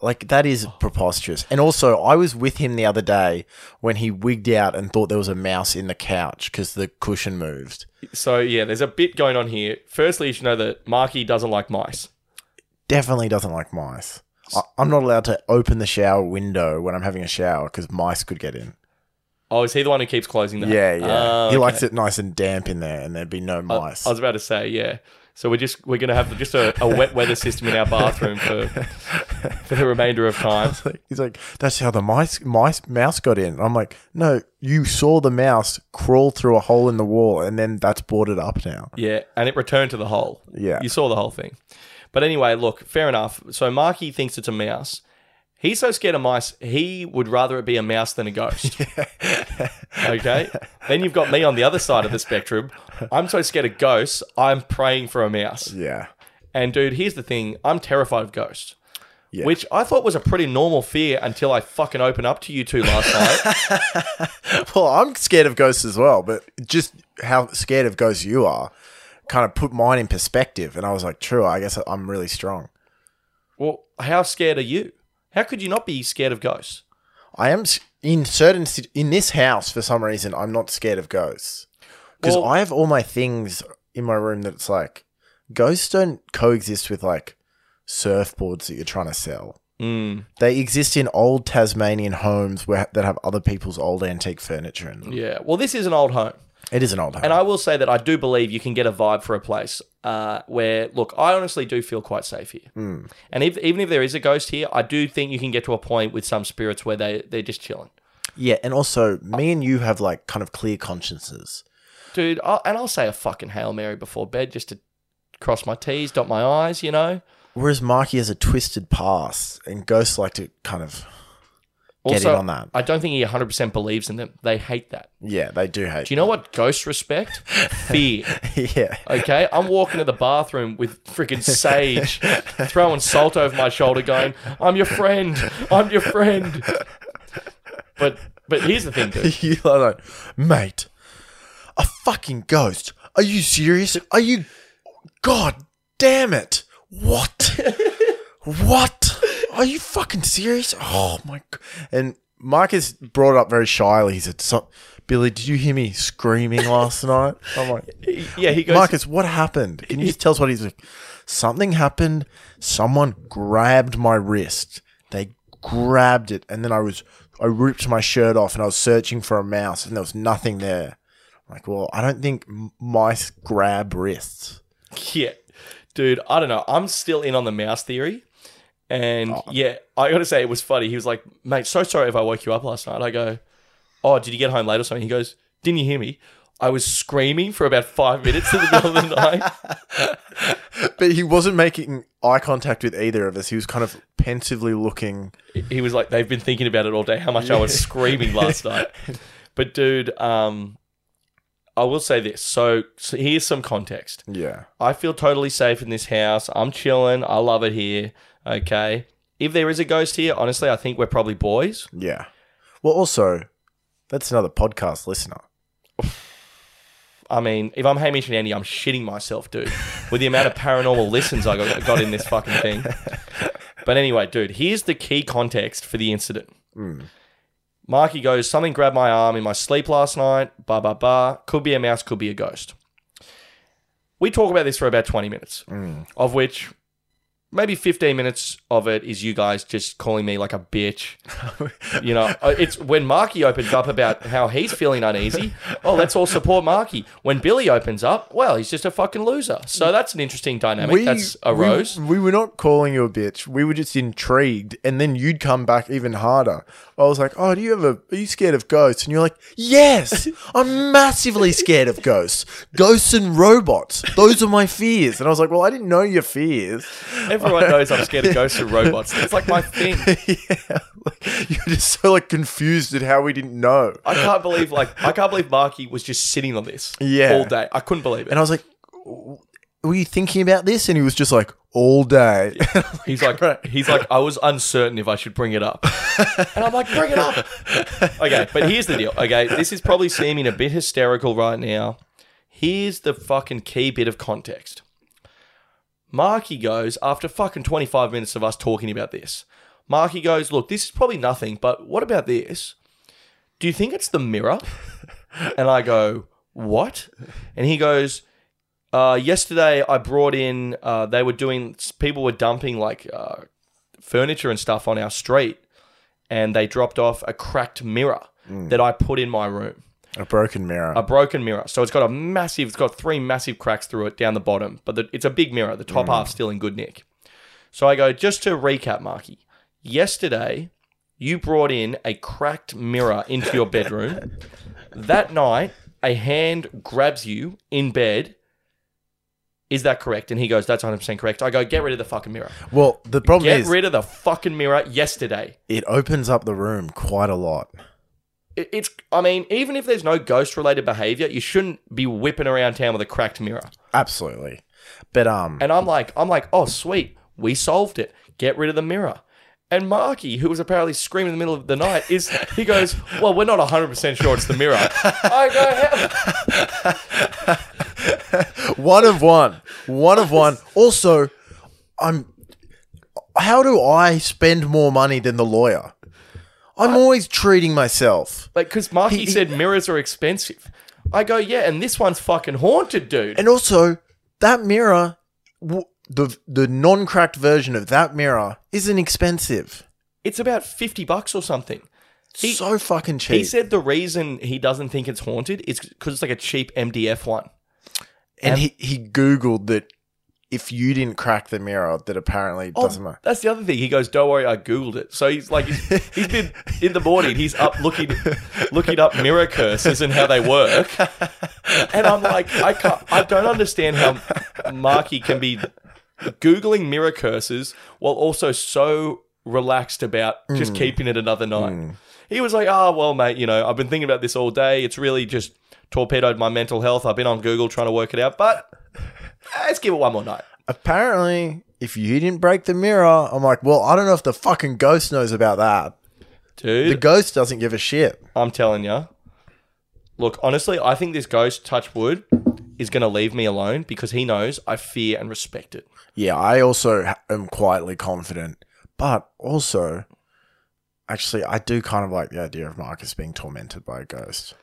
Like that is oh. preposterous. And also, I was with him the other day when he wigged out and thought there was a mouse in the couch because the cushion moved. So yeah, there's a bit going on here. Firstly, you should know that Marky doesn't like mice. Definitely doesn't like mice. I- I'm not allowed to open the shower window when I'm having a shower because mice could get in. Oh, is he the one who keeps closing that? Yeah, yeah. Oh, he okay. likes it nice and damp in there, and there'd be no mice. I was about to say, yeah. So we're just we're gonna have just a, a wet weather system in our bathroom for for the remainder of time. He's like, that's how the mice, mice mouse got in. I'm like, no, you saw the mouse crawl through a hole in the wall, and then that's boarded up now. Yeah, and it returned to the hole. Yeah. You saw the whole thing. But anyway, look, fair enough. So Marky thinks it's a mouse. He's so scared of mice, he would rather it be a mouse than a ghost. okay? Then you've got me on the other side of the spectrum. I'm so scared of ghosts, I'm praying for a mouse. Yeah, And dude, here's the thing I'm terrified of ghosts. Yeah. Which I thought was a pretty normal fear until I fucking opened up to you two last night. well, I'm scared of ghosts as well, but just how scared of ghosts you are kind of put mine in perspective. And I was like, true, I guess I'm really strong. Well, how scared are you? How could you not be scared of ghosts? I am in certain in this house for some reason. I'm not scared of ghosts because Well- I have all my things in my room that it's like ghosts don't coexist with like surfboards that you're trying to sell. Mm, They exist in old Tasmanian homes where that have other people's old antique furniture in them. yeah. Well, this is an old home. It is an old home. And I will say that I do believe you can get a vibe for a place uh, where, look, I honestly do feel quite safe here. And if, even if there is a ghost here, I do think you can get to a point with some spirits where they, they're just chilling. yeah, and also me and you have like kind of clear consciences. Dude, I'll, and I'll say a fucking Hail Mary before bed just to cross my T's, dot my I's, you know? Whereas Marky has a twisted past, and ghosts like to kind of get Also, in on that. I don't think he 100% believes in them. They hate that. Yeah, they do hate. Do you know what ghosts respect? Fear. yeah, Okay, I'm walking to the bathroom with freaking sage, throwing salt over my shoulder, going, "I'm your friend. I'm your friend." But but here's the thing, dude. you like, mate, a fucking ghost. Are you serious? Are you? God damn it! What? what? Are you fucking serious? Oh my! And Marcus brought up very shyly. He said, so, "Billy, did you hear me screaming last night?" I'm like, Yeah, he goes. Marcus, what happened? Can you just tell us what he's like? Something happened. Someone grabbed my wrist. They grabbed it, and then I was I ripped my shirt off, and I was searching for a mouse, and there was nothing there. Like, well, I don't think mice grab wrists. Yeah, dude. I don't know. I'm still in on the mouse theory, and Oh. yeah, I got to say it was funny. He was like, "Mate, so sorry if I woke you up last night." I go, "Oh, did you get home late or something?" He goes, "Didn't you hear me?" I was screaming for about five minutes in the middle of the night. But he wasn't making eye contact with either of us. He was kind of pensively looking. he was like, they've been thinking about it all day. How much I was screaming last night. But dude, um, I will say this. So, so here's some context. Yeah. I feel totally safe in this house. I'm chilling. I love it here. Okay. If there is a ghost here, honestly, I think we're probably boys. Yeah. Well, also, that's another podcast listener. I mean, if I'm Hamish and Andy, I'm shitting myself, dude, with the amount of paranormal listens I got, got in this fucking thing. But anyway, dude, here's the key context for the incident. Hmm. Marky goes, Something grabbed my arm in my sleep last night. Ba ba ba. Could be a mouse, could be a ghost. We talk about this for about 20 minutes, mm. of which maybe 15 minutes of it is you guys just calling me like a bitch. you know, uh, it's when Marky opens up about how he's feeling uneasy. Oh, let's all support Marky. When Billy opens up, well, he's just a fucking loser. So that's an interesting dynamic that's arose. We, we were not calling you a bitch. We were just intrigued, and then you'd come back even harder. I was like, "Oh, do you have a? Are you scared of ghosts?" And you're like, "Yes, I'm massively scared of ghosts. Ghosts and robots. Those are my fears." And I was like, "Well, I didn't know your fears." Everyone knows I'm scared of ghosts and robots. It's like my thing. yeah, like, you're just so like confused at how we didn't know. I can't believe like I can't believe Marky was just sitting on this Yeah. all day. I couldn't believe it. And I was like, "Were you thinking about this?" And he was just like, "All day." He's like, he's like, I was uncertain if I should bring it up, and I'm like, bring it up. Okay, but here's the deal. Okay, this is probably seeming a bit hysterical right now. Here's the fucking key bit of context. Marky goes after fucking 25 minutes of us talking about this. Marky goes, look, this is probably nothing, but what about this? Do you think it's the mirror? And I go, what? And he goes, uh, yesterday I brought in, uh, they were doing, people were dumping like uh, furniture and stuff on our street, and they dropped off a cracked mirror that I put in my room. A broken mirror. a broken mirror. So it's got a massive, it's got three massive cracks through it down the bottom, but the, it's a big mirror. The top hmm. half's still in good nick. So I go, just to recap, Marky, yesterday you brought in a cracked mirror into your bedroom. that night, a hand grabs you in bed. Is that correct? And he goes, that's 100% correct. I go, get rid of the fucking mirror. well, the problem Get is Get rid of the fucking mirror yesterday. it opens up the room quite a lot. It- It's, I mean, even if there's no ghost related behavior, you shouldn't be whipping around town with a cracked mirror. Absolutely. But um And I'm like, I'm like, oh sweet, we solved it. Get rid of the mirror. And Marky, who was apparently screaming in the middle of the night, is he goes, well, we're not 100 percent sure it's the mirror. I go, "How-" one of one. One of one. Also, I'm how do I spend more money than the lawyer? I'm always treating myself. like, because Marky He- said mirrors are expensive. I go, yeah, and this one's fucking haunted, dude. And also, that mirror, w- the the non-cracked version of that mirror isn't expensive. It's about 50 bucks or something. He- so fucking cheap. He said the reason he doesn't think it's haunted is because it's like a cheap MDF one. and he, he googled that if you didn't crack the mirror, that apparently Oh, doesn't matter. that's the other thing. He goes, "Don't worry, I googled it." So he's like, he's, he's been in the morning. He's up looking, looking up mirror curses and how they work. And I'm like, I can't, I don't understand how Marky can be googling mirror curses while also so relaxed about just mm. keeping it another mm. night. He was like, "Oh well, mate, you know, I've been thinking about this all day. It's really just torpedoed my mental health. I've been on Google trying to work it out, but let's give it one more night." Apparently, if you didn't break the mirror, I'm like, well, I don't know if the fucking ghost knows about that. Dude, The ghost doesn't give a shit. I'm telling you. Look, honestly, I think this ghost, touch wood, is going to leave me alone because he knows I fear and respect it. Yeah, I also am quietly confident, but also, actually, I do kind of like the idea of Marcus being tormented by a ghost.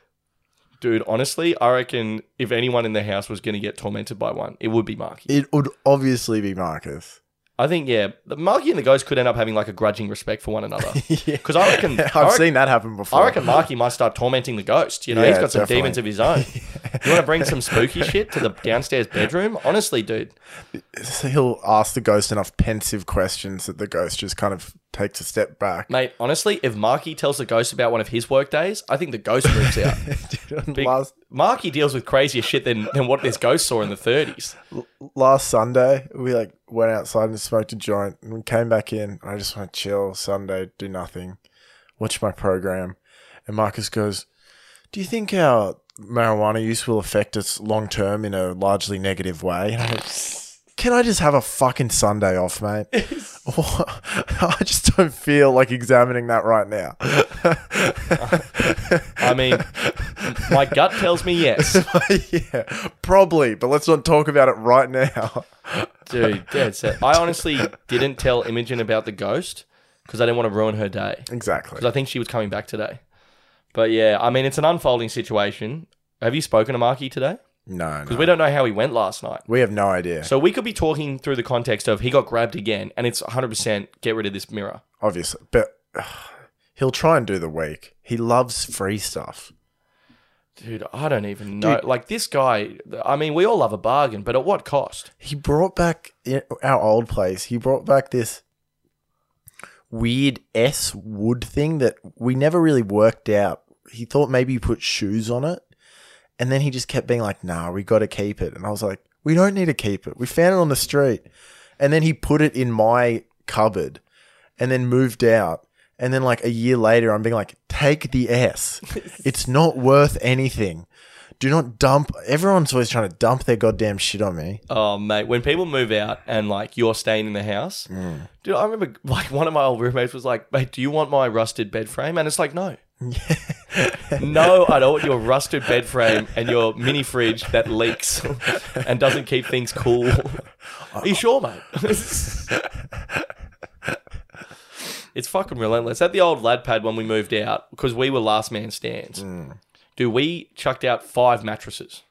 Dude, honestly, I reckon if anyone in the house was going to get tormented by one, it would be Marky. It would obviously be Marcus. I think, yeah, the Marky and the ghost could end up having like a grudging respect for one another. yeah. Because I reckon, I've I seen that happen before. I reckon Marky might start tormenting the ghost. You know, Yeah, he's got some definitely. demons of his own. You want to bring some spooky shit to the downstairs bedroom? Honestly, dude, he'll ask the ghost enough pensive questions that the ghost just kind of takes a step back. mate, honestly, if Marky tells the ghost about one of his work days, I think the ghost moves out. Big- last Marky deals with crazier shit than, than what this ghost saw in the 30s. last Sunday, we like went outside and smoked a joint, and we came back in. I just want to chill Sunday, do nothing, watch my program. And Marcus goes, "Do you think our marijuana use will affect us long term in a largely negative way?" And I Can I just have a fucking Sunday off, mate? I just don't feel like examining that right now. I mean, my gut tells me yes. yeah, probably, but let's not talk about it right now. Dude, dead set. I honestly didn't tell Imogen about the ghost because I didn't want to ruin her day. Exactly. Because I think she was coming back today. But yeah, I mean, it's an unfolding situation. Have you spoken to Marky today? No, Because no. we don't know how he went last night. We have no idea. So we could be talking through the context of he got grabbed again, and it's 100% get rid of this mirror. obviously, but ugh, he'll try and do the week. He loves free stuff. Dude, I don't even know. Like this guy, I mean, we all love a bargain, but at what cost? He brought back our old place. He brought back this weird S wood thing that we never really worked out. He thought maybe you put shoes on it, and then he just kept being like, "Nah, we got to keep it." And I was like, "We don't need to keep it. We found it on the street." And then he put it in my cupboard, and then moved out. And then like a year later, I'm being like, "Take the S. It's not worth anything." Do not dump. Everyone's always trying to dump their goddamn shit on me. Oh, mate, when people move out and like you're staying in the house, mm. dude, I remember like one of my old roommates was like, mate, do you want my rusted bed frame? And it's like, no. no, I don't want your rusted bed frame and your mini fridge that leaks and doesn't keep things cool. Are you sure, mate? it's fucking relentless. At the old lad pad when we moved out, because we were last man stands, hmm. do we chucked out five mattresses.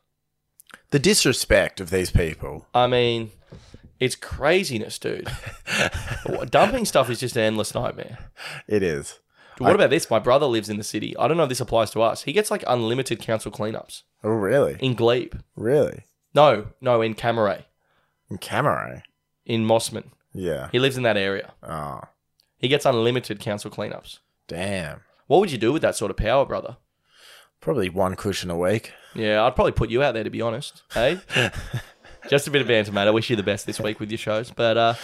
The disrespect of these people. I mean, it's craziness, dude. Dumping stuff is just an endless nightmare. It is. What about this? My brother lives in the city. I don't know if this applies to us. He gets like unlimited council cleanups Oh, really? in Glebe. Really? No, no, in Cammeray, In Cammeray? in Mosman. Yeah. He lives in that area. Oh, He gets unlimited council cleanups. damn. What would you do with that sort of power, brother? Probably one cushion a week. Yeah, I'd probably put you out there to be honest. Hey, just a bit of banter, mate. I wish you the best this week with your shows, but uh,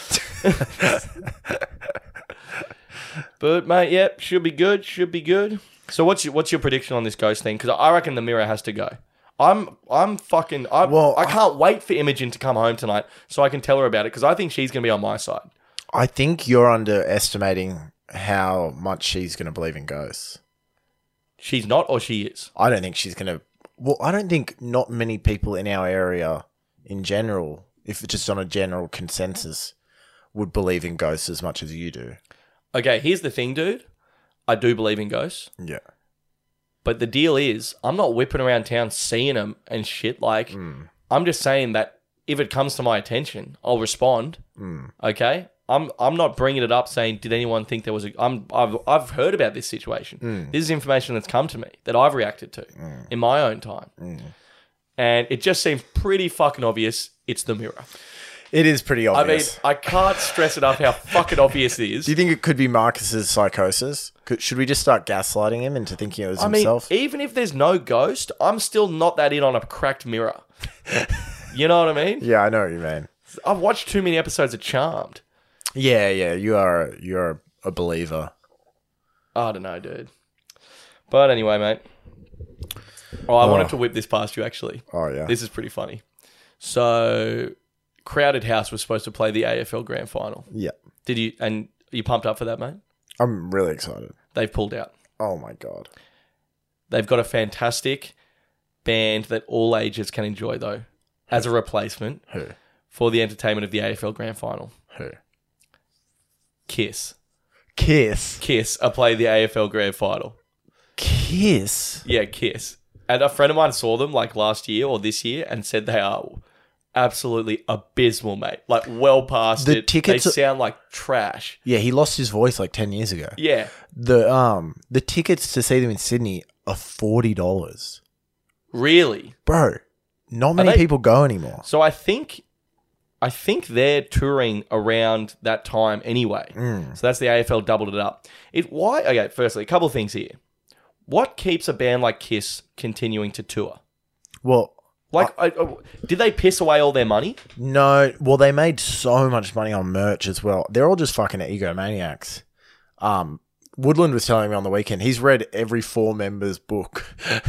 but mate, yeah, should be good. Should be good. So what's your, what's your prediction on this ghost thing? Because I reckon the mirror has to go. I'm I'm fucking I Well, I can't wait for Imogen to come home tonight so I can tell her about it because I think she's gonna be on my side. I think you're underestimating how much she's going to believe in ghosts. She's not, or she is. I don't think she's going to. Well, I don't think not many people in our area in general, if it's just on a general consensus, would believe in ghosts as much as you do. Okay, here's the thing, dude. I do believe in ghosts. Yeah. But the deal is, I'm not whipping around town seeing them and shit. Like, hmm. I'm just saying that if it comes to my attention, I'll respond. Hmm. Okay, I'm I'm not bringing it up saying, did anyone think there was a? I'm I've I've heard about this situation. Hmm. This is information that's come to me that I've reacted to in my own time, and it just seems pretty fucking obvious. It's the mirror. It is pretty obvious. I mean. I can't stress enough how fucking obvious it is. do you think it could be Marcus's psychosis? Could, should we just start gaslighting him into thinking it was I mean, himself? even if there's no ghost, I'm still not that in on a cracked mirror. you know what I mean? yeah, I know what you mean. I've watched too many episodes of Charmed. Yeah, yeah, you are you're a believer. I don't know, dude. But anyway, mate. Oh, I wanted oh. to whip this past you actually. Oh yeah. This is pretty funny. So, Crowded House was supposed to play the AFL Grand Final. yeah. Did you? And are you pumped up for that, mate? I'm really excited. They've pulled out. Oh my god. They've got a fantastic band that all ages can enjoy, though, as a replacement Who? for the entertainment of the AFL Grand Final. Who? Kiss. Kiss. Kiss are playing the AFL Grand Final. Kiss. Yeah, Kiss. And a friend of mine saw them like last year or this year and said they are absolutely abysmal, mate. Like well past The it. tickets they are- sound like trash. Yeah, he lost his voice like ten years ago. Yeah. The um the tickets to see them in Sydney are forty dollars. Really? Bro, not many they- people go anymore. So I think I think they're touring around that time anyway. Hmm. So that's the AFL doubled it up. It why okay, firstly, a couple of things here. What keeps a band like Kiss continuing to tour? Well, Like, I, I- did they piss away all their money? no. Well, they made so much money on merch as well. They're all just fucking egomaniacs. Um, Woodland was telling me on the weekend he's read every four members' book.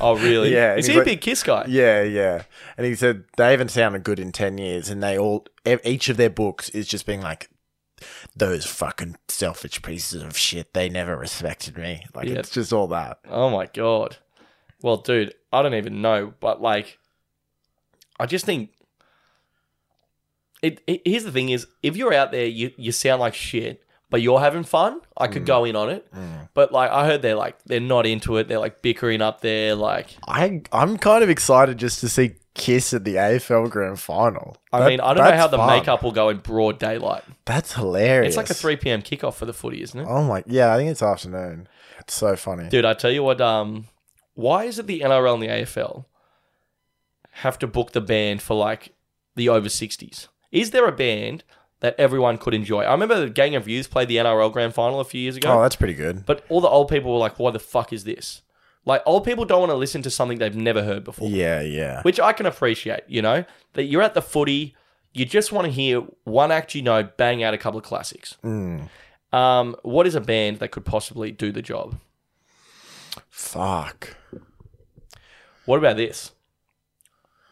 Oh, really? Yeah, Is he's he a big Kiss guy? yeah, yeah. And he said they haven't sounded good in ten years, and they all each of their books is just being like. Those fucking selfish pieces of shit. They never respected me. Like Yeah. it's just all that. Oh my god. Well, dude, I don't even know, but like, I just think. It, it here's the thing: is if you're out there, you you sound like shit, but you're having fun. I could go in on it, but like I heard they're like they're not into it. They're like bickering up there. Like, I I'm kind of excited just to see Kiss at the AFL Grand Final. I That- mean, I don't know how the fun. makeup will go in broad daylight. That's hilarious. It's like a 3 p.m. kickoff for the footy, isn't it? Oh my, yeah, I think it's afternoon. It's so funny. Dude, I tell you what, um, why is it the NRL and the AFL have to book the band for like the over 60s? Is there a band that everyone could enjoy? I remember the Gang of Youth played the NRL grand final a few years ago, Oh, that's pretty good. but all the old people were like, why the fuck is this? Like, old people don't want to listen to something they've never heard before, Yeah, yeah. which I can appreciate, you know? That you're at the footy, you just want to hear one act you know bang out a couple of classics. Mm. Um, what is a band that could possibly do the job? Fuck. What about this?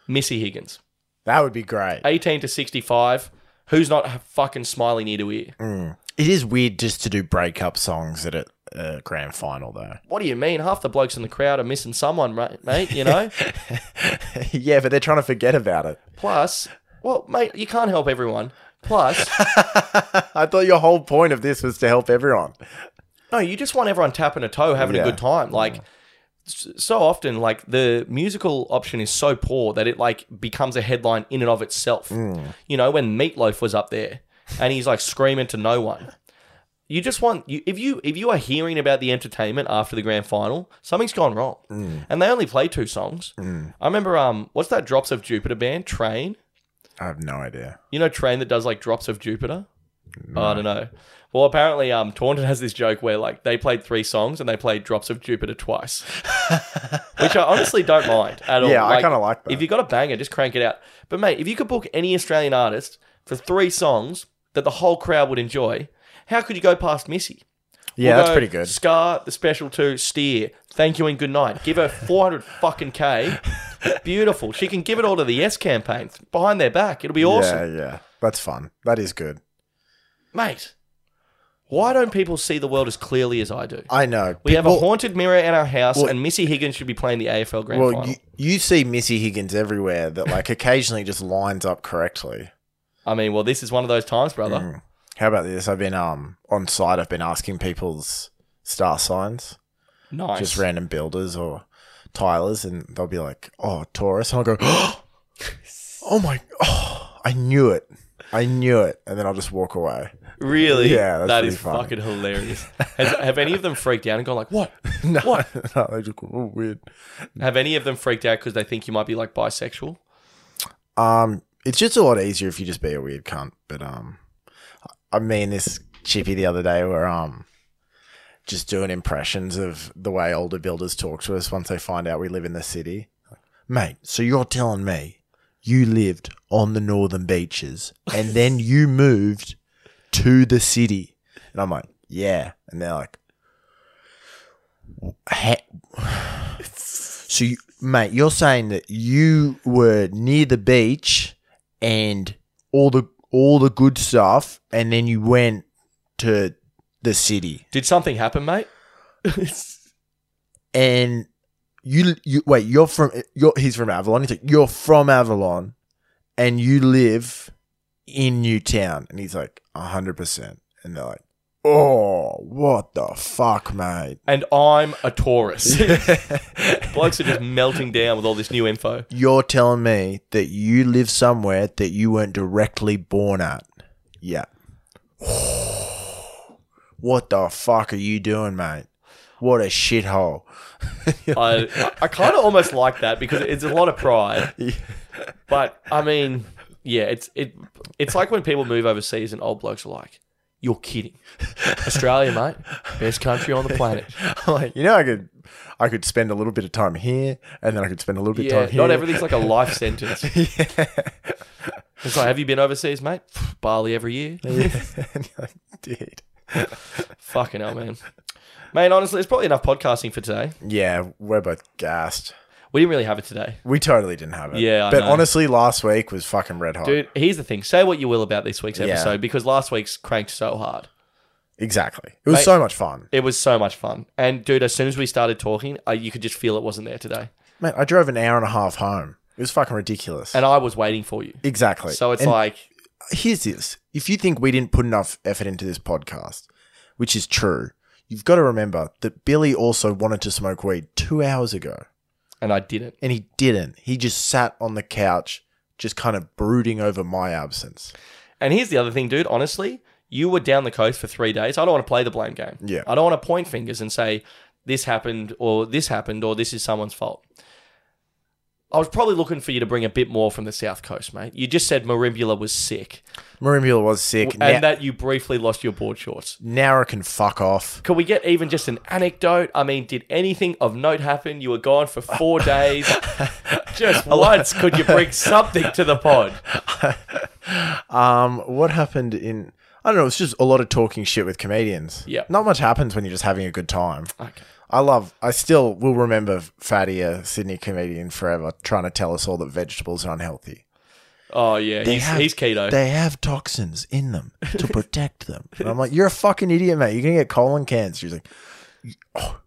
Missy Higgins, That would be great. 18 to 65. Who's not fucking smiling ear to ear? Mm. It is weird just to do breakup songs at a, a grand final, though. What do you mean? Half the blokes in the crowd are missing someone, mate, mate you know? yeah, but they're trying to forget about it. Plus, well, mate, you can't help everyone. Plus, I thought your whole point of this was to help everyone. no, you just want everyone tapping a toe, having Yeah. a good time. Like, s- so often, like, the musical option is so poor that it, like, becomes a headline in and of itself. You know, when Meatloaf was up there and he's, like, screaming to no one. you just want you if you if you are hearing about the entertainment after the grand final, something's gone wrong. Mm. And they only play two songs. I remember um what's that Drops of Jupiter band? Train. I have no idea. You know Train that does like Drops of Jupiter? Oh, I don't know. Well, apparently, um, Taunton has this joke where like they played three songs and they played Drops of Jupiter twice, which I honestly don't mind at all. Yeah, I kinda like that. If you got a banger, just crank it out. But mate, if you could book any Australian artist for three songs that the whole crowd would enjoy, how could you go past Missy? Yeah, We'll that's pretty good. Scar, the special two, Steer. Thank you and good night. Give her 400 fucking K. Beautiful. She can give it all to the Yes campaign behind their back. It'll be awesome. Yeah, yeah. That's fun. That is good. Mate, why don't people see the world as clearly as I do? I know. We have a haunted mirror in our house, and Missy Higgins should be playing the AFL Grand Well, Final. you, you see Missy Higgins everywhere that like occasionally just lines up correctly. I mean, well, this is one of those times, brother. Mm. How about this? I've been um on site. I've been asking people's star signs, Nice. just random builders or tilers, and they'll be like, "Oh, Taurus," and I'll go, "Oh my, oh, I knew it, I knew it," and then I'll just walk away. Really? Yeah, that's that funny. fucking hilarious. Has, have any of them freaked out and gone like, "What? No, What? no, they just go, "Oh, weird." Have any of them freaked out because they think you might be like bisexual? Um, it's just a lot easier if you just be a weird cunt. But um, I mean this chippy the other day where um, just doing impressions of the way older builders talk to us once they find out we live in the city. Mate, so you're telling me you lived on the northern beaches and then you moved to the city? And I'm like, yeah. And they're like, "Ha- so, you, mate, you're saying that you were near the beach and all the all the good stuff, and then you went to the city, Did something happen, mate? and you you wait. You're from you're he's from Avalon. He's like you're from Avalon, and you live in Newtown, and he's like hundred percent, and they're like. Oh, what the fuck, mate? and I'm a Taurus. Blokes are just melting down with all this new info. You're telling me that you live somewhere that you weren't directly born at. Yeah. what the fuck are you doing, mate? What a shithole. I I kind of almost like that because it's a lot of pride. But I mean, yeah, it's it it's like when people move overseas and old blokes are like, "You're kidding, Australia, mate, best country on the planet." like, you know, I could I could spend a little bit of time here and then I could spend a little bit of Yeah, time here. not everything's like a life sentence. It's like, have you been overseas, mate? Bali every year. Yeah. Dude. Fucking hell, man. Man, honestly, it's probably enough podcasting for today. Yeah, we're both gassed. We didn't really have it today. We totally didn't have it. Yeah, I but know. honestly, last week was fucking red hot. Dude, here's the thing. Say what you will about this week's Yeah. episode because last week's cranked so hard. Exactly. It was Mate- so much fun. It was so much fun. And dude, as soon as we started talking, I, you could just feel it wasn't there today. Man, I drove an hour and a half home. It was fucking ridiculous. And I was waiting for you. exactly. So it's And like, here's this. If you think we didn't put enough effort into this podcast, which is true, you've got to remember that Billy also wanted to smoke weed two hours ago. And I didn't. And he didn't. He just sat on the couch, just kind of brooding over my absence. And here's the other thing, dude. Honestly, you were down the coast for three days. I don't want to play the blame game. Yeah. I don't want to point fingers and say this happened or this happened or this is someone's fault. I was probably looking for you to bring a bit more from the south coast, mate. You just said Merimbula was sick Merimbula was sick. and now, that you briefly lost your board shorts. Nowra can fuck off. Can we get even just an anecdote? I mean, did anything of note happen? You were gone for four days. just once, could you bring something to the pod? Um, what happened in? I don't know. It's just a lot of talking shit with comedians. Yep. Not much happens when you're just having a good time. Okay. I love. I still will remember Fatty, a Sydney comedian, forever, trying to tell us all that vegetables are unhealthy. Oh yeah, he's, have- he's keto. They have toxins in them to protect them. And I'm like, you're a fucking idiot, mate. You're gonna get colon cancer. He's like, oh,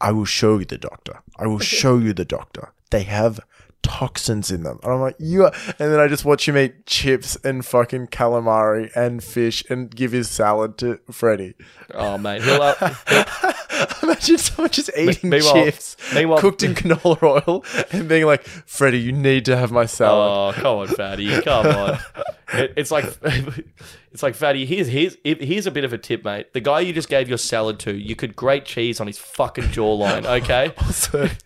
I will show you the doctor. I will show you the doctor. They have toxins in them. And I'm like, you are. And then I just watch him eat chips and fucking calamari and fish and give his salad to Freddy. oh mate, he'll uh, Imagine someone just eating meanwhile- chips meanwhile- cooked in canola oil and being like, Freddy, you need to have my salad. Oh, come on, fatty. Come on. It, it's like it's like fatty. Here's here's here's a bit of a tip, mate. The guy you just gave your salad to, you could grate cheese on his fucking jawline. Okay,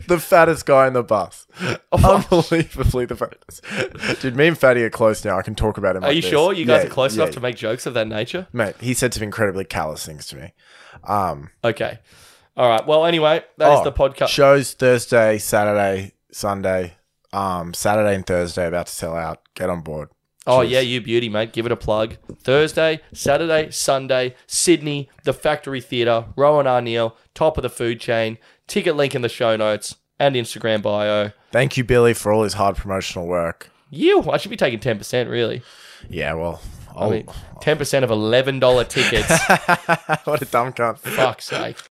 the fattest guy in the bus. Unbelievably the fattest. Dude, me and Fatty are close now. I can talk about him. are like you this. sure you guys Yeah, are close yeah. enough to make jokes of that nature? Mate, he said some incredibly callous things to me. Um, Okay, all right. Well, anyway, that is oh, the podcast. Shows Thursday, Saturday, Sunday. Um, Saturday and Thursday about to sell out. Get on board. Oh Cheers. yeah, you beauty, mate. Give it a plug. Thursday, Saturday, Sunday, Sydney, the Factory Theatre, Rohan Arneil, top of the food chain. Ticket link in the show notes and Instagram bio. Thank you, Billy, for all his hard promotional work. You, I should be taking ten percent, really. Yeah, well, I I'll, mean, ten percent of eleven dollar tickets. what a dumb cunt. Fuck's sake.